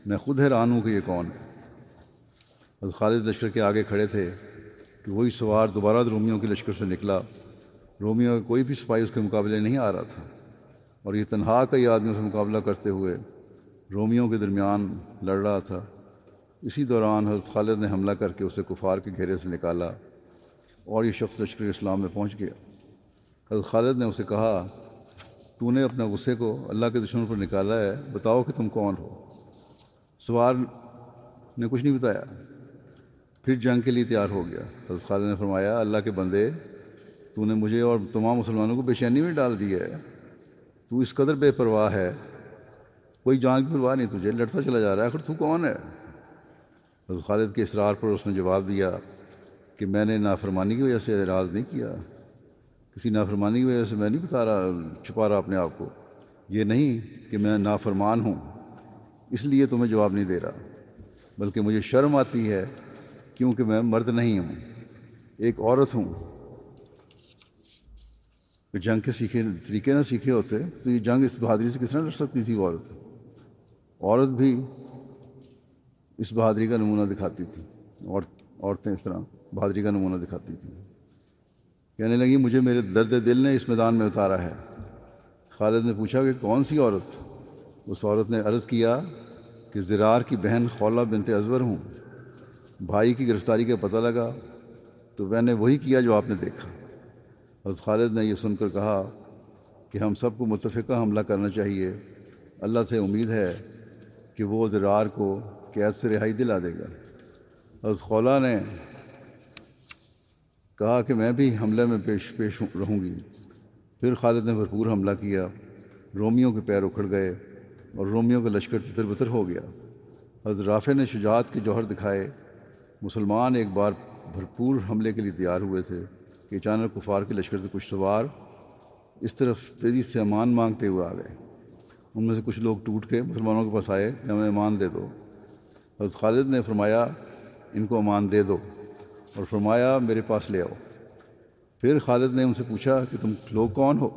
میں خود حیران ہوں کہ یہ کون ہے۔ حضرت خالد لشکر کے آگے کھڑے تھے کہ وہی سوار دوبارہ رومیوں کے لشکر سے نکلا۔ رومیوں کا کوئی بھی سپاہی اس کے مقابلے نہیں آ رہا تھا۔ اور یہ تنہا کئی آدمیوں سے مقابلہ کرتے ہوئے رومیوں کے درمیان لڑ رہا تھا۔ اسی دوران حضرت خالد نے حملہ کر کے اسے کفار کے گھیرے سے نکالا اور یہ شخص لشکر اسلام میں پہنچ گیا۔ حضرت خالد نے اسے کہا تو نے اپنے غصے کو اللہ کے دشمن پر نکالا ہے، بتاؤ کہ تم کون ہو؟ سوار نے کچھ نہیں بتایا۔ پھر جنگ کے لیے تیار ہو گیا۔ حضرت خالد نے فرمایا، اللہ کے بندے، تو نے مجھے اور تمام مسلمانوں کو بے چینی میں ڈال دیا ہے۔ تو اس قدر بے پرواہ ہے۔ کوئی جان کی پرواہ نہیں، تجھے لڑتا چلا جا رہا ہے، آخر تو کون ہے؟ حضرت خالد کے اصرار پر اس نے جواب دیا کہ میں نے نافرمانی کی وجہ سے اعراض نہیں کیا۔ کسی نافرمانی کی وجہ سے میں نہیں بتا رہا چھپا رہا اپنے آپ کو۔ یہ نہیں کہ میں نافرمان ہوں، اس لیے تمہیں جواب نہیں دے رہا، بلکہ مجھے شرم آتی ہے کیونکہ میں مرد نہیں ہوں، ایک عورت ہوں۔ جنگ کے سیکھے، طریقے نہ سیکھے ہوتے، تو یہ جنگ اس بہادری سے کس طرح لڑ سکتی تھی عورت؟ عورت بھی اس بہادری کا نمونہ دکھاتی تھی اور عورتیں اس طرح بہادری کا نمونہ دکھاتی تھیں۔ کہنے لگی، مجھے میرے درد دل نے اس میدان میں اتارا ہے۔ خالد نے پوچھا کہ کون سی عورت؟ اس عورت نے عرض کیا کہ زرار کی بہن خولہ بنت ازور ہوں۔ بھائی کی گرفتاری کا پتہ لگا تو میں نے وہی کیا جو آپ نے دیکھا۔ حضرت خالد نے یہ سن کر کہا کہ ہم سب کو متفقہ حملہ کرنا چاہیے۔ اللہ سے امید ہے کہ وہ زرار کو قید سے رہائی دلا دے گا۔ حضرت خولہ نے کہا کہ میں بھی حملے میں پیش پیش رہوں گی۔ پھر خالد نے بھرپور حملہ کیا۔ رومیوں کے پیر اکھڑ گئے اور رومیوں کا لشکر تتر بتر ہو گیا۔ حضرت رافع نے شجاعت کے جوہر دکھائے۔ مسلمان ایک بار بھرپور حملے کے لیے تیار ہوئے تھے کہ اچانک کفار کے لشکر سے کچھ سوار اس طرف تیزی سے امان مانگتے ہوئے آ گئے۔ ان میں سے کچھ لوگ ٹوٹ کے مسلمانوں کے پاس آئے۔ کہ ہمیں امان دے دو۔ حضرت خالد نے فرمایا، ان کو امان دے دو۔ اور فرمایا میرے پاس لے آؤ۔ پھر خالد نے ان سے پوچھا کہ تم لوگ کون ہو؟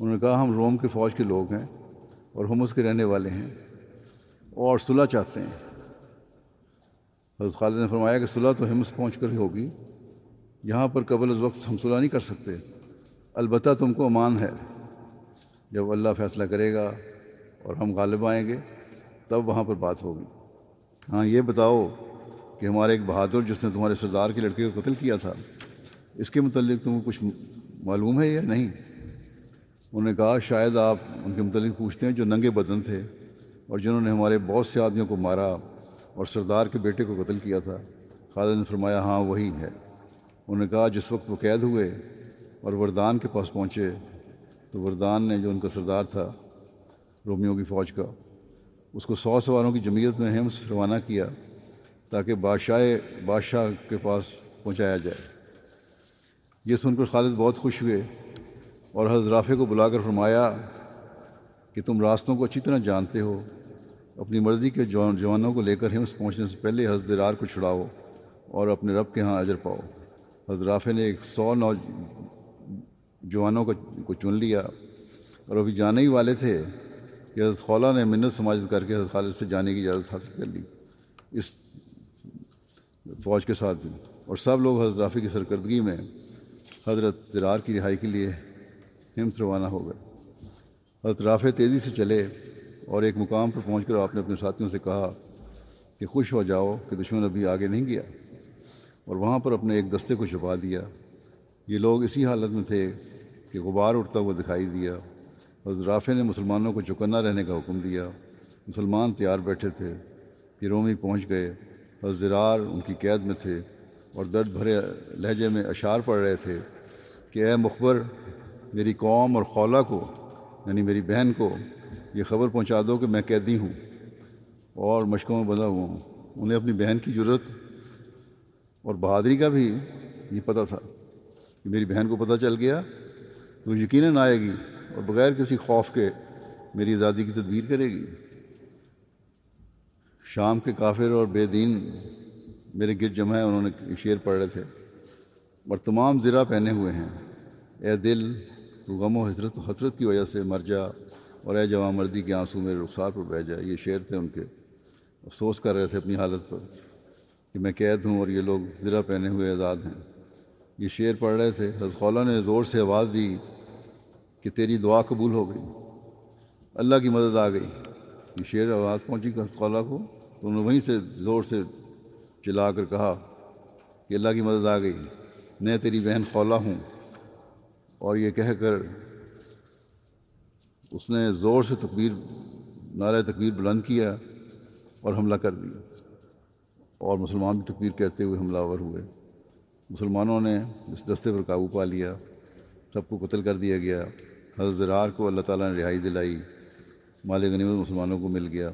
انہوں نے کہا ہم روم کے فوج کے لوگ ہیں اور ہم اس کے رہنے والے ہیں اور صلح چاہتے ہیں۔ حضرت خالد نے فرمایا کہ صلح تو ہمس پہنچ کر ہی ہوگی، یہاں پر قبل از وقت ہم صلح نہیں کر سکتے۔ البتہ تم کو امان ہے۔ جب اللہ فیصلہ کرے گا اور ہم غالب آئیں گے، تب وہاں پر بات ہوگی۔ ہاں یہ بتاؤ کہ ہمارے ایک بہادر جس نے تمہارے سردار کے لڑکے کو قتل کیا تھا، اس کے متعلق تم کو کچھ معلوم ہے یا نہیں؟ انہوں نے کہا، شاید آپ ان کے متعلق پوچھتے ہیں جو ننگے بدن تھے اور جنہوں نے ہمارے بہت سے آدمیوں کو مارا اور سردار کے بیٹے کو قتل کیا تھا۔ خالد نے فرمایا ہاں وہی ہے۔ انہوں نے کہا، جس وقت وہ قید ہوئے اور وردان کے پاس پہنچے، تو وردان نے جو ان کا سردار تھا، رومیوں کی فوج کا، اس کو سو سواروں کی جمعیت میں ہمس روانہ کیا۔ تاکہ بادشاہ بادشاہ کے پاس پہنچایا جائے۔ یہ سن کر خالد بہت خوش ہوئے اور حضرت کو بلا کر فرمایا کہ تم راستوں کو اچھی طرح جانتے ہو، اپنی مرضی کے جوانوں کو لے کر ہمس پہنچنے سے پہلے حضرت رار کو چھڑاؤ اور اپنے رب کے ہاں اجر پاؤ۔ حضرت نے ایک سو نو جوانوں کو چن لیا اور ابھی جانے ہی والے تھے کہ حضرت خولہ نے منت سماجت کر کے حضرت خالد سے جانے کی اجازت حاصل کر لی۔ اس فوج کے ساتھ۔ بھی اور سب لوگ حضرت رافع کی سرکردگی میں حضرت زرار کی رہائی کے لیے ہمت روانہ ہو گئے۔ حضرت رافع تیزی سے چلے اور ایک مقام پر پہنچ کر آپ نے اپنے ساتھیوں سے کہا کہ خوش ہو جاؤ کہ دشمن ابھی آگے نہیں گیا۔ اور وہاں پر اپنے ایک دستے کو چھپا دیا۔ یہ لوگ اسی حالت میں تھے کہ غبار اٹھتا ہوا دکھائی دیا۔ حضرت رافع نے مسلمانوں کو چکنا رہنے کا حکم دیا۔ مسلمان تیار بیٹھے تھے۔ کہ رومی پہنچ گئے۔ حضرت زرار ان کی قید میں تھے اور درد بھرے لہجے میں اشعار پڑھ رہے تھے کہ اے مخبر، میری قوم اور خولہ کو یعنی میری بہن کو، یہ خبر پہنچا دو کہ میں قیدی ہوں اور مشقوں میں بندھا ہوا ہوں۔ انہیں اپنی بہن کی ضرورت اور بہادری کا بھی یہ پتہ تھا کہ میری بہن کو پتہ چل گیا۔ تو یقیناً آئے گی اور بغیر کسی خوف کے میری آزادی کی تدبیر کرے گی۔ شام کے کافر اور بے دین میرے گرد جمع ہے انہوں نے شعر پڑھ رہے تھے۔ اور تمام زرہ پہنے ہوئے ہیں۔ اے دل، تو غم و حضرت حسرت کی وجہ سے مر جا اور اے جوان مردی کے آنسو میرے رخسار پر بہ جائے یہ شعر تھے ان کے۔ افسوس کر رہے تھے اپنی حالت پر کہ میں قید ہوں اور یہ لوگ ذرا پہنے ہوئے آزاد ہیں۔ یہ شعر پڑھ رہے تھے۔ حضرت خولہ نے زور سے آواز دی کہ تیری دعا قبول ہو گئی۔ اللہ کی مدد آ گئی۔ یہ شعر آواز پہنچی حضرت خولہ کو انہوں نے وہیں سے زور سے چلا کر کہا کہ اللہ کی مدد آ گئی، میں تیری بہن خولہ ہوں۔ اور یہ کہہ کر اس نے زور سے تکبیر، نعرہ تکبیر بلند کیا اور حملہ کر دیا۔ اور مسلمان بھی تکبیر کہتے ہوئے حملہ آور ہوئے۔ مسلمانوں نے اس دستے پر قابو پا لیا۔ سب کو قتل کر دیا گیا۔ حضرت زرار کو اللہ تعالیٰ نے رہائی دلائی۔ مال غنیمت مسلمانوں کو مل گیا۔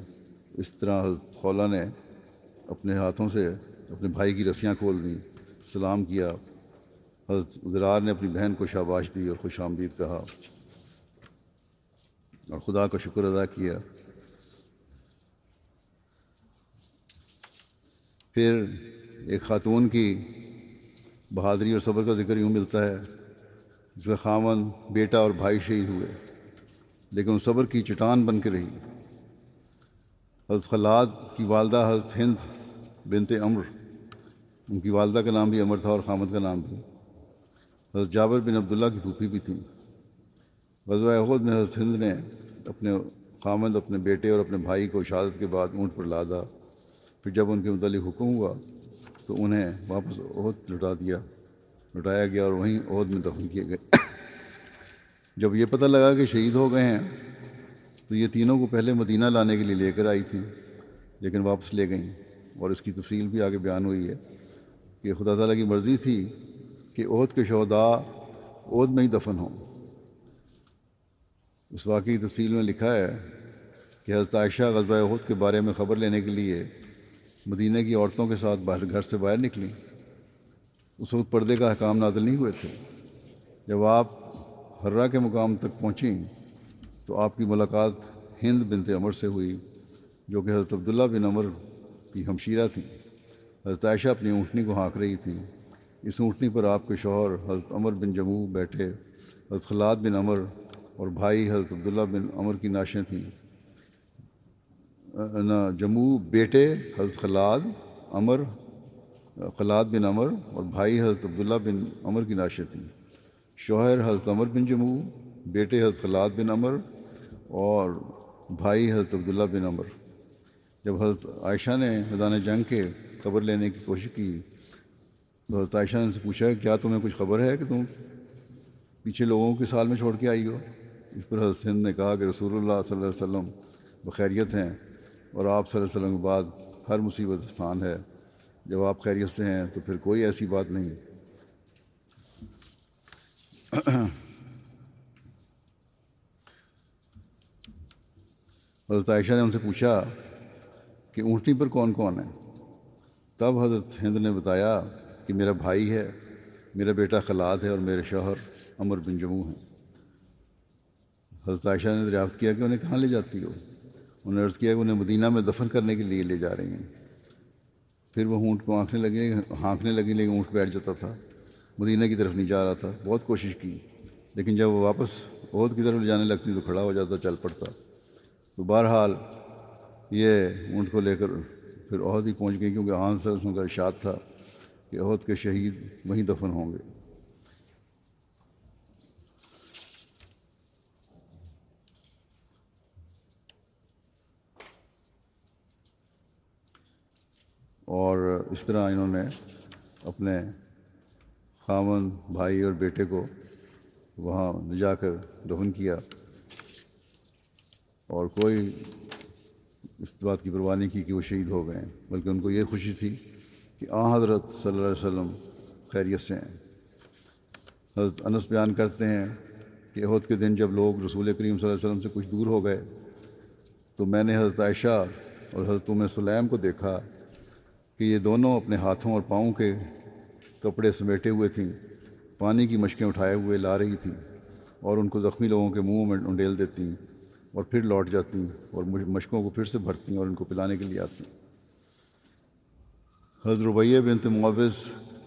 اس طرح حضرت خولہ نے اپنے ہاتھوں سے اپنے بھائی کی رسیاں کھول دیں، سلام کیا۔ حضرت زرار نے اپنی بہن کو شاباش دی اور خوش آمدید کہا۔ اور خدا کا شکر ادا کیا۔ پھر ایک خاتون کی بہادری اور صبر کا ذکر یوں ملتا ہے، جس کا خامن بیٹا اور بھائی شہید ہوئے، لیکن صبر کی چٹان بن کے رہی۔ حضرت خلاد کی والدہ حضرت ہند بنت امر ان کی والدہ کا نام بھی امر تھا اور خامد کا نام بھی۔ حضرت جابر بن عبداللہ کی پھوپھی بھی تھیں۔ غزوہ عہد میں حضرت ہند نے اپنے خامد، اپنے بیٹے اور اپنے بھائی کو شہادت کے بعد اونٹ پر لادا۔ پھر جب ان کے متعلق حکم ہوا تو انہیں واپس عہد لٹا دیا لٹایا گیا اور وہیں عہد میں دفن کیے گئے۔ جب یہ پتہ لگا کہ شہید ہو گئے ہیں تو یہ تینوں کو پہلے مدینہ لانے کے لیے لے کر آئی تھیں، لیکن واپس لے گئیں۔ اور اس کی تفصیل بھی آگے بیان ہوئی ہے کہ خدا تعالیٰ کی مرضی تھی کہ عہد کے شہداء عہد میں ہی دفن ہوں۔ اس واقعی تفصیل میں لکھا ہے کہ حضرت عائشہ غزبۂ عہد کے بارے میں خبر لینے کے لیے مدینہ کی عورتوں کے ساتھ باہر گھر سے باہر نکلیں۔ اس وقت پردے کا حکام نازل نہیں ہوئے تھے۔ جب آپ حرہ کے مقام تک پہنچیں تو آپ کی ملاقات ہند بنت عمر سے ہوئی، جو کہ حضرت عبداللہ بن عمر کی ہمشیرہ تھیں حضرت عائشہ اپنی اونٹنی کو ہانک رہی تھی۔ اس اونٹنی پر آپ کے شوہر حضرت عمر بن جموں بیٹھے۔ حضرت خلاد بن عمر اور بھائی حضرت عبداللہ بن عمر کی ناشیں تھیں۔ نہ، جموں بیٹے حضرت خلاد عمر، خلاد بن عمر اور بھائی حضرت عبداللہ بن عمر کی ناشیں تھیں۔ شوہر حضرت عمر بن جموں، بیٹے حضرت خلاد بن عمر اور بھائی حضرت عبداللہ بن عمر، جب حضرت عائشہ نے میدان جنگ کے خبر لینے کی کوشش کی، تو حضرت عائشہ نے سے پوچھا کہ کیا تمہیں کچھ خبر ہے کہ تم پیچھے لوگوں کے سال میں چھوڑ کے آئی ہو؟ اس پر حضرت ہند نے کہا کہ رسول اللہ صلی اللہ علیہ وسلم بخیریت ہیں اور آپ صلی اللہ علیہ وسلم کے بعد ہر مصیبت آسان ہے۔ جب آپ خیریت سے ہیں تو پھر کوئی ایسی بات نہیں۔ حضرت عائشہ نے ان سے پوچھا کہ اونٹنی پر کون کون ہے؟ تب حضرت ہند نے بتایا کہ میرا بھائی ہے، میرا بیٹا خلاد ہے اور میرے شوہر عمر بن جموں ہیں۔ حضرت عائشہ نے دریافت کیا کہ انہیں کہاں لے جاتی ہو؟ انہوں نے عرض کیا کہ انہیں مدینہ میں دفن کرنے کے لیے لے جا رہی ہیں۔ پھر وہ اونٹ کو آنکھنے لگی ہانکنے لگی لیکن اونٹ بیٹھ جاتا تھا۔ مدینہ کی طرف نہیں جا رہا تھا۔ بہت کوشش کی، لیکن جب وہ واپس عہد کی طرف لے جانے لگتی تو کھڑا ہو جاتا، چل پڑتا۔ تو بہرحال یہ اونٹ کو لے کر پھر عہد ہی پہنچ گئی کیونکہ آن سرسوں کا ارشاد تھا کہ عہد کے شہید وہیں دفن ہوں گے۔ اور اس طرح انہوں نے اپنے خامن بھائی اور بیٹے کو وہاں لے جا کر دفن کیا۔ اور کوئی اس بات کی پرواہ نہیں کی کہ وہ شہید ہو گئے بلکہ ان کو یہ خوشی تھی کہ آ حضرت صلی اللہ علیہ وسلم خیریت سے ہیں۔ حضرت انس بیان کرتے ہیں کہ عہد کے دن جب لوگ رسول کریم صلی اللہ علیہ وسلم سے کچھ دور ہو گئے، تو میں نے حضرت عائشہ اور حضرت عمر سلیم کو دیکھا کہ یہ دونوں اپنے ہاتھوں اور پاؤں کے کپڑے سمیٹے ہوئے تھیں، پانی کی مشقیں اٹھائے ہوئے لا رہی تھیں اور ان کو زخمی لوگوں کے منہ میں انڈیل دیتی۔ اور پھر لوٹ جاتی ہیں اور مشقوں کو پھر سے بھرتی اور ان کو پلانے کے لیے آتی ہیں۔ حضرت ربیہ بنت معاوض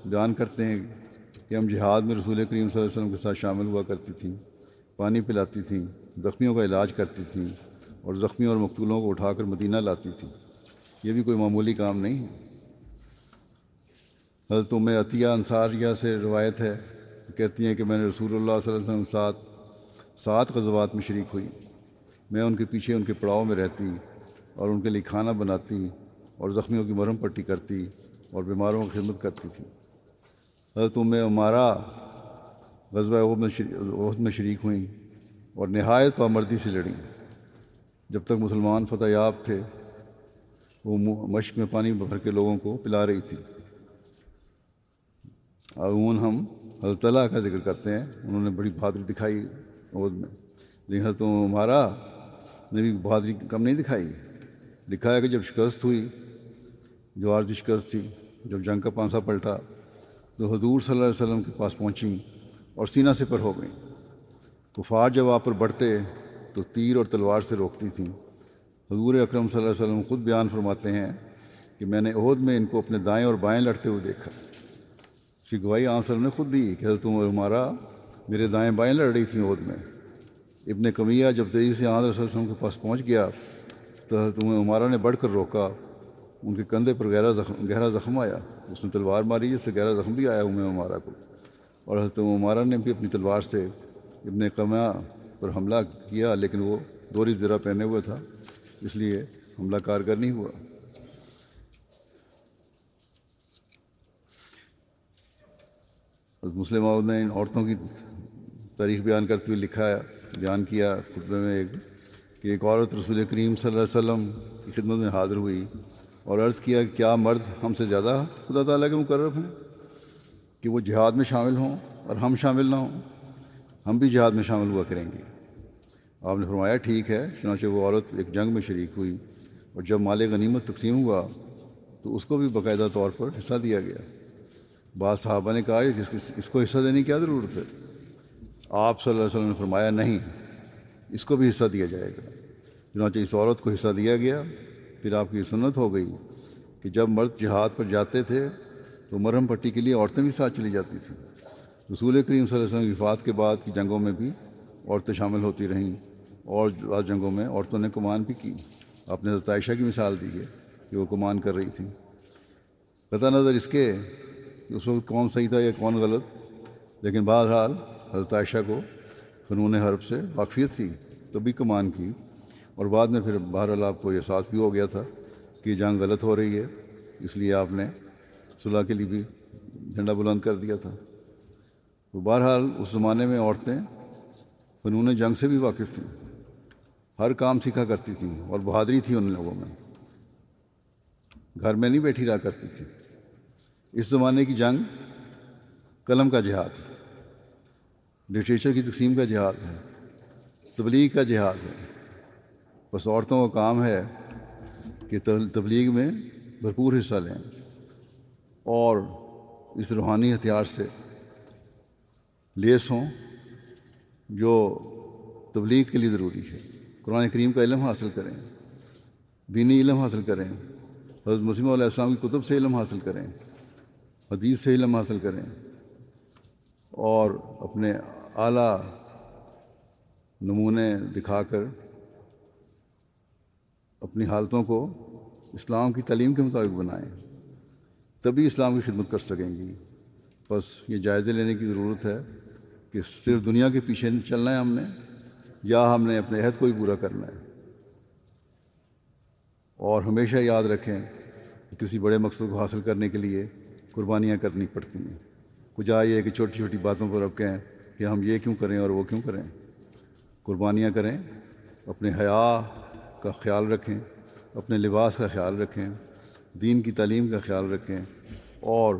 بیان کرتے ہیں کہ ہم جہاد میں رسول کریم صلی اللہ علیہ وسلم کے ساتھ شامل ہوا کرتی تھیں، پانی پلاتی تھیں، زخمیوں کا علاج کرتی تھیں اور زخمیوں اور مقتولوں کو اٹھا کر مدینہ لاتی تھیں۔ یہ بھی کوئی معمولی کام نہیں ہے۔ حضرت میں عطیہ انصاریہ سے روایت ہے، کہتی ہیں کہ میں نے رسول اللہ صلی اللہ علیہ وسلم ساتھ سات غزوات میں شریک ہوئی۔ میں ان کے پیچھے ان کے پڑاؤ میں رہتی اور ان کے لیے کھانا بناتی اور زخمیوں کی مرہم پٹی کرتی اور بیماروں کی خدمت کرتی تھی۔ حضرت میں ہمارا غزبۂ عہد میں شریک ہوئیں اور نہایت پامردی سے لڑیں۔ جب تک مسلمان فتح یاب تھے، وہ مشق میں پانی بھر کے لوگوں کو پلا رہی تھی۔ عموماً ہم حضرت اللہ کا ذکر کرتے ہیں۔ انہوں نے بڑی بہادری دکھائی عہد میں۔ لیکن حضرت ہمارا نے بھی بہادری کم نہیں دکھائی۔ لکھا ہے کہ جب شکست ہوئی، جو عارضی شکست تھی، جب جنگ کا پانسا پلٹا، تو حضور صلی اللہ علیہ وسلم کے پاس پہنچیں اور سینہ سے پر ہو گئیں۔ کفار جب آپ پر بڑھتے، تو تیر اور تلوار سے روکتی تھیں۔ حضور اکرم صلی اللہ علیہ وسلم خود بیان فرماتے ہیں کہ میں نے عہد میں ان کو اپنے دائیں اور بائیں لڑتے ہوئے دیکھا۔ اس کی گواہی عام صلی نے خود دی کہ حضرت ہمارا میرے دائیں بائیں لڑ رہی تھیں عہد میں۔ ابن کمیہ جب تیزی سے آن رسول وسلم کے پاس پہنچ گیا تو حضرت عمارہ نے بڑھ کر روکا، ان کے کندھے پر گہرا زخم گہرا زخم آیا۔ اس نے تلوار ماری جس سے گہرا زخم بھی آیا ام عمارہ کو۔ اور حضرت عمارہ نے بھی اپنی تلوار سے ابن کما پر حملہ کیا، لیکن وہ دوری زرہ پہنے ہوئے تھا، اس لیے حملہ کارگر نہیں ہوا۔ مسلم عود نے ان عورتوں کی تاریخ بیان کرتے ہوئے لکھا ہے بیان کیا خطبے میں ایک کہ ایک عورت رسول کریم صلی اللہ علیہ وسلم کی خدمت میں حاضر ہوئی اور عرض کیا کہ کیا مرد ہم سے زیادہ خدا تعالیٰ کے مقرر ہیں کہ وہ جہاد میں شامل ہوں اور ہم شامل نہ ہوں؟ ہم بھی جہاد میں شامل ہوا کریں گے۔ آپ نے فرمایا ٹھیک ہے، چنانچہ وہ عورت ایک جنگ میں شریک ہوئی اور جب مال غنیمت تقسیم ہوا تو اس کو بھی باقاعدہ طور پر حصہ دیا گیا۔ بعض صحابہ نے کہا کہ اس کو حصہ دینے کی کیا ضرورت ہے؟ آپ صلی اللہ علیہ وسلم نے فرمایا نہیں، اس کو بھی حصہ دیا جائے گا۔ چنانچہ اس عورت کو حصہ دیا گیا، پھر آپ کی سنت ہو گئی کہ جب مرد جہاد پر جاتے تھے تو مرہم پٹی کے لیے عورتیں بھی ساتھ چلی جاتی تھیں۔ رسول کریم صلی اللہ علیہ وسلم کی وفات کے بعد کی جنگوں میں بھی عورتیں شامل ہوتی رہیں اور بعض جنگوں میں عورتوں نے کمان بھی کی۔ آپ نے عائشہ کی مثال دی ہے کہ وہ کمان کر رہی تھیں۔ قطع نظر اس کے کہ اس وقت کون صحیح تھا یا کون غلط، لیکن بہرحال حضرت عائشہ کو فنون حرب سے واقفیت تھی تبھی کمان کی اور بعد میں پھر بہرحال آپ کو احساس بھی ہو گیا تھا کہ جنگ غلط ہو رہی ہے، اس لیے آپ نے صلاح کے لیے بھی جھنڈا بلند کر دیا تھا۔ تو بہرحال اس زمانے میں عورتیں فنون جنگ سے بھی واقف تھیں، ہر کام سیکھا کرتی تھیں اور بہادری تھی ان لوگوں میں۔ گھر میں نہیں بیٹھی رہا کرتی تھی۔ اس زمانے کی جنگ قلم کا جہاد۔ ہے لٹریچر کی تقسیم کا جہاد ہے، تبلیغ کا جہاد ہے۔ بس عورتوں کا کام ہے کہ تبلیغ میں بھرپور حصہ لیں اور اس روحانی ہتھیار سے لیس ہوں، جو تبلیغ کے لیے ضروری ہے۔ قرآن کریم کا علم حاصل کریں، دینی علم حاصل کریں، حضرت مسلم علیہ السلام کی کتب سے علم حاصل کریں، حدیث سے علم حاصل کریں اور اپنے اعلیٰ نمونے دکھا کر اپنی حالتوں کو اسلام کی تعلیم کے مطابق بنائیں، تبھی اسلام کی خدمت کر سکیں گی۔ بس یہ جائزے لینے کی ضرورت ہے کہ صرف دنیا کے پیچھے چلنا ہے ہم نے، یا ہم نے اپنے عہد کو ہی پورا کرنا ہے۔ اور ہمیشہ یاد رکھیں کہ کسی بڑے مقصد کو حاصل کرنے کے لیے قربانیاں کرنی پڑتی ہیں۔ کچھ آئیے کہ چھوٹی چھوٹی باتوں پر اب کہیں کہ ہم یہ کیوں کریں اور وہ کیوں کریں۔ قربانیاں کریں، اپنے حیا کا خیال رکھیں، اپنے لباس کا خیال رکھیں، دین کی تعلیم کا خیال رکھیں اور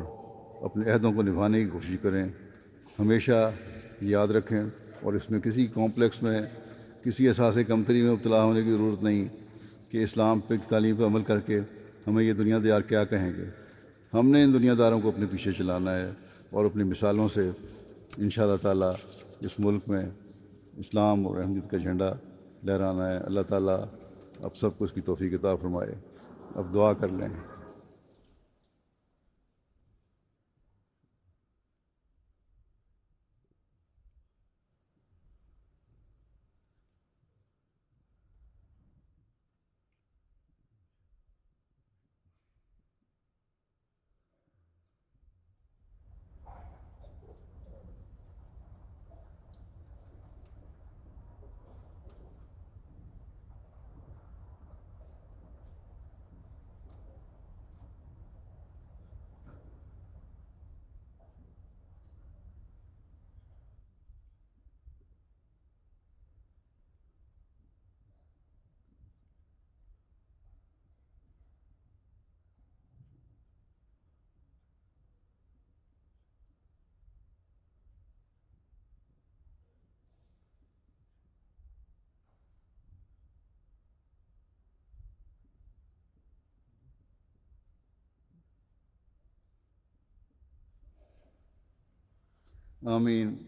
اپنے عہدوں کو نبھانے کی کوشش کریں۔ ہمیشہ یاد رکھیں اور اس میں کسی کمپلیکس میں، کسی احساس کمتری میں ابتلا ہونے کی ضرورت نہیں کہ اسلام پہ تعلیم پر عمل کر کے ہمیں یہ دنیا دار کیا کہیں گے۔ ہم نے ان دنیا داروں کو اپنے پیچھے چلانا ہے اور اپنی مثالوں سے ان شاء اللہ تعالیٰ اس ملک میں اسلام اور احمد کا جھنڈا لہرانا ہے۔ اللہ تعالیٰ اب سب کو اس کی توفیق کتاب فرمائے۔ اب دعا کر لیں۔ I mean,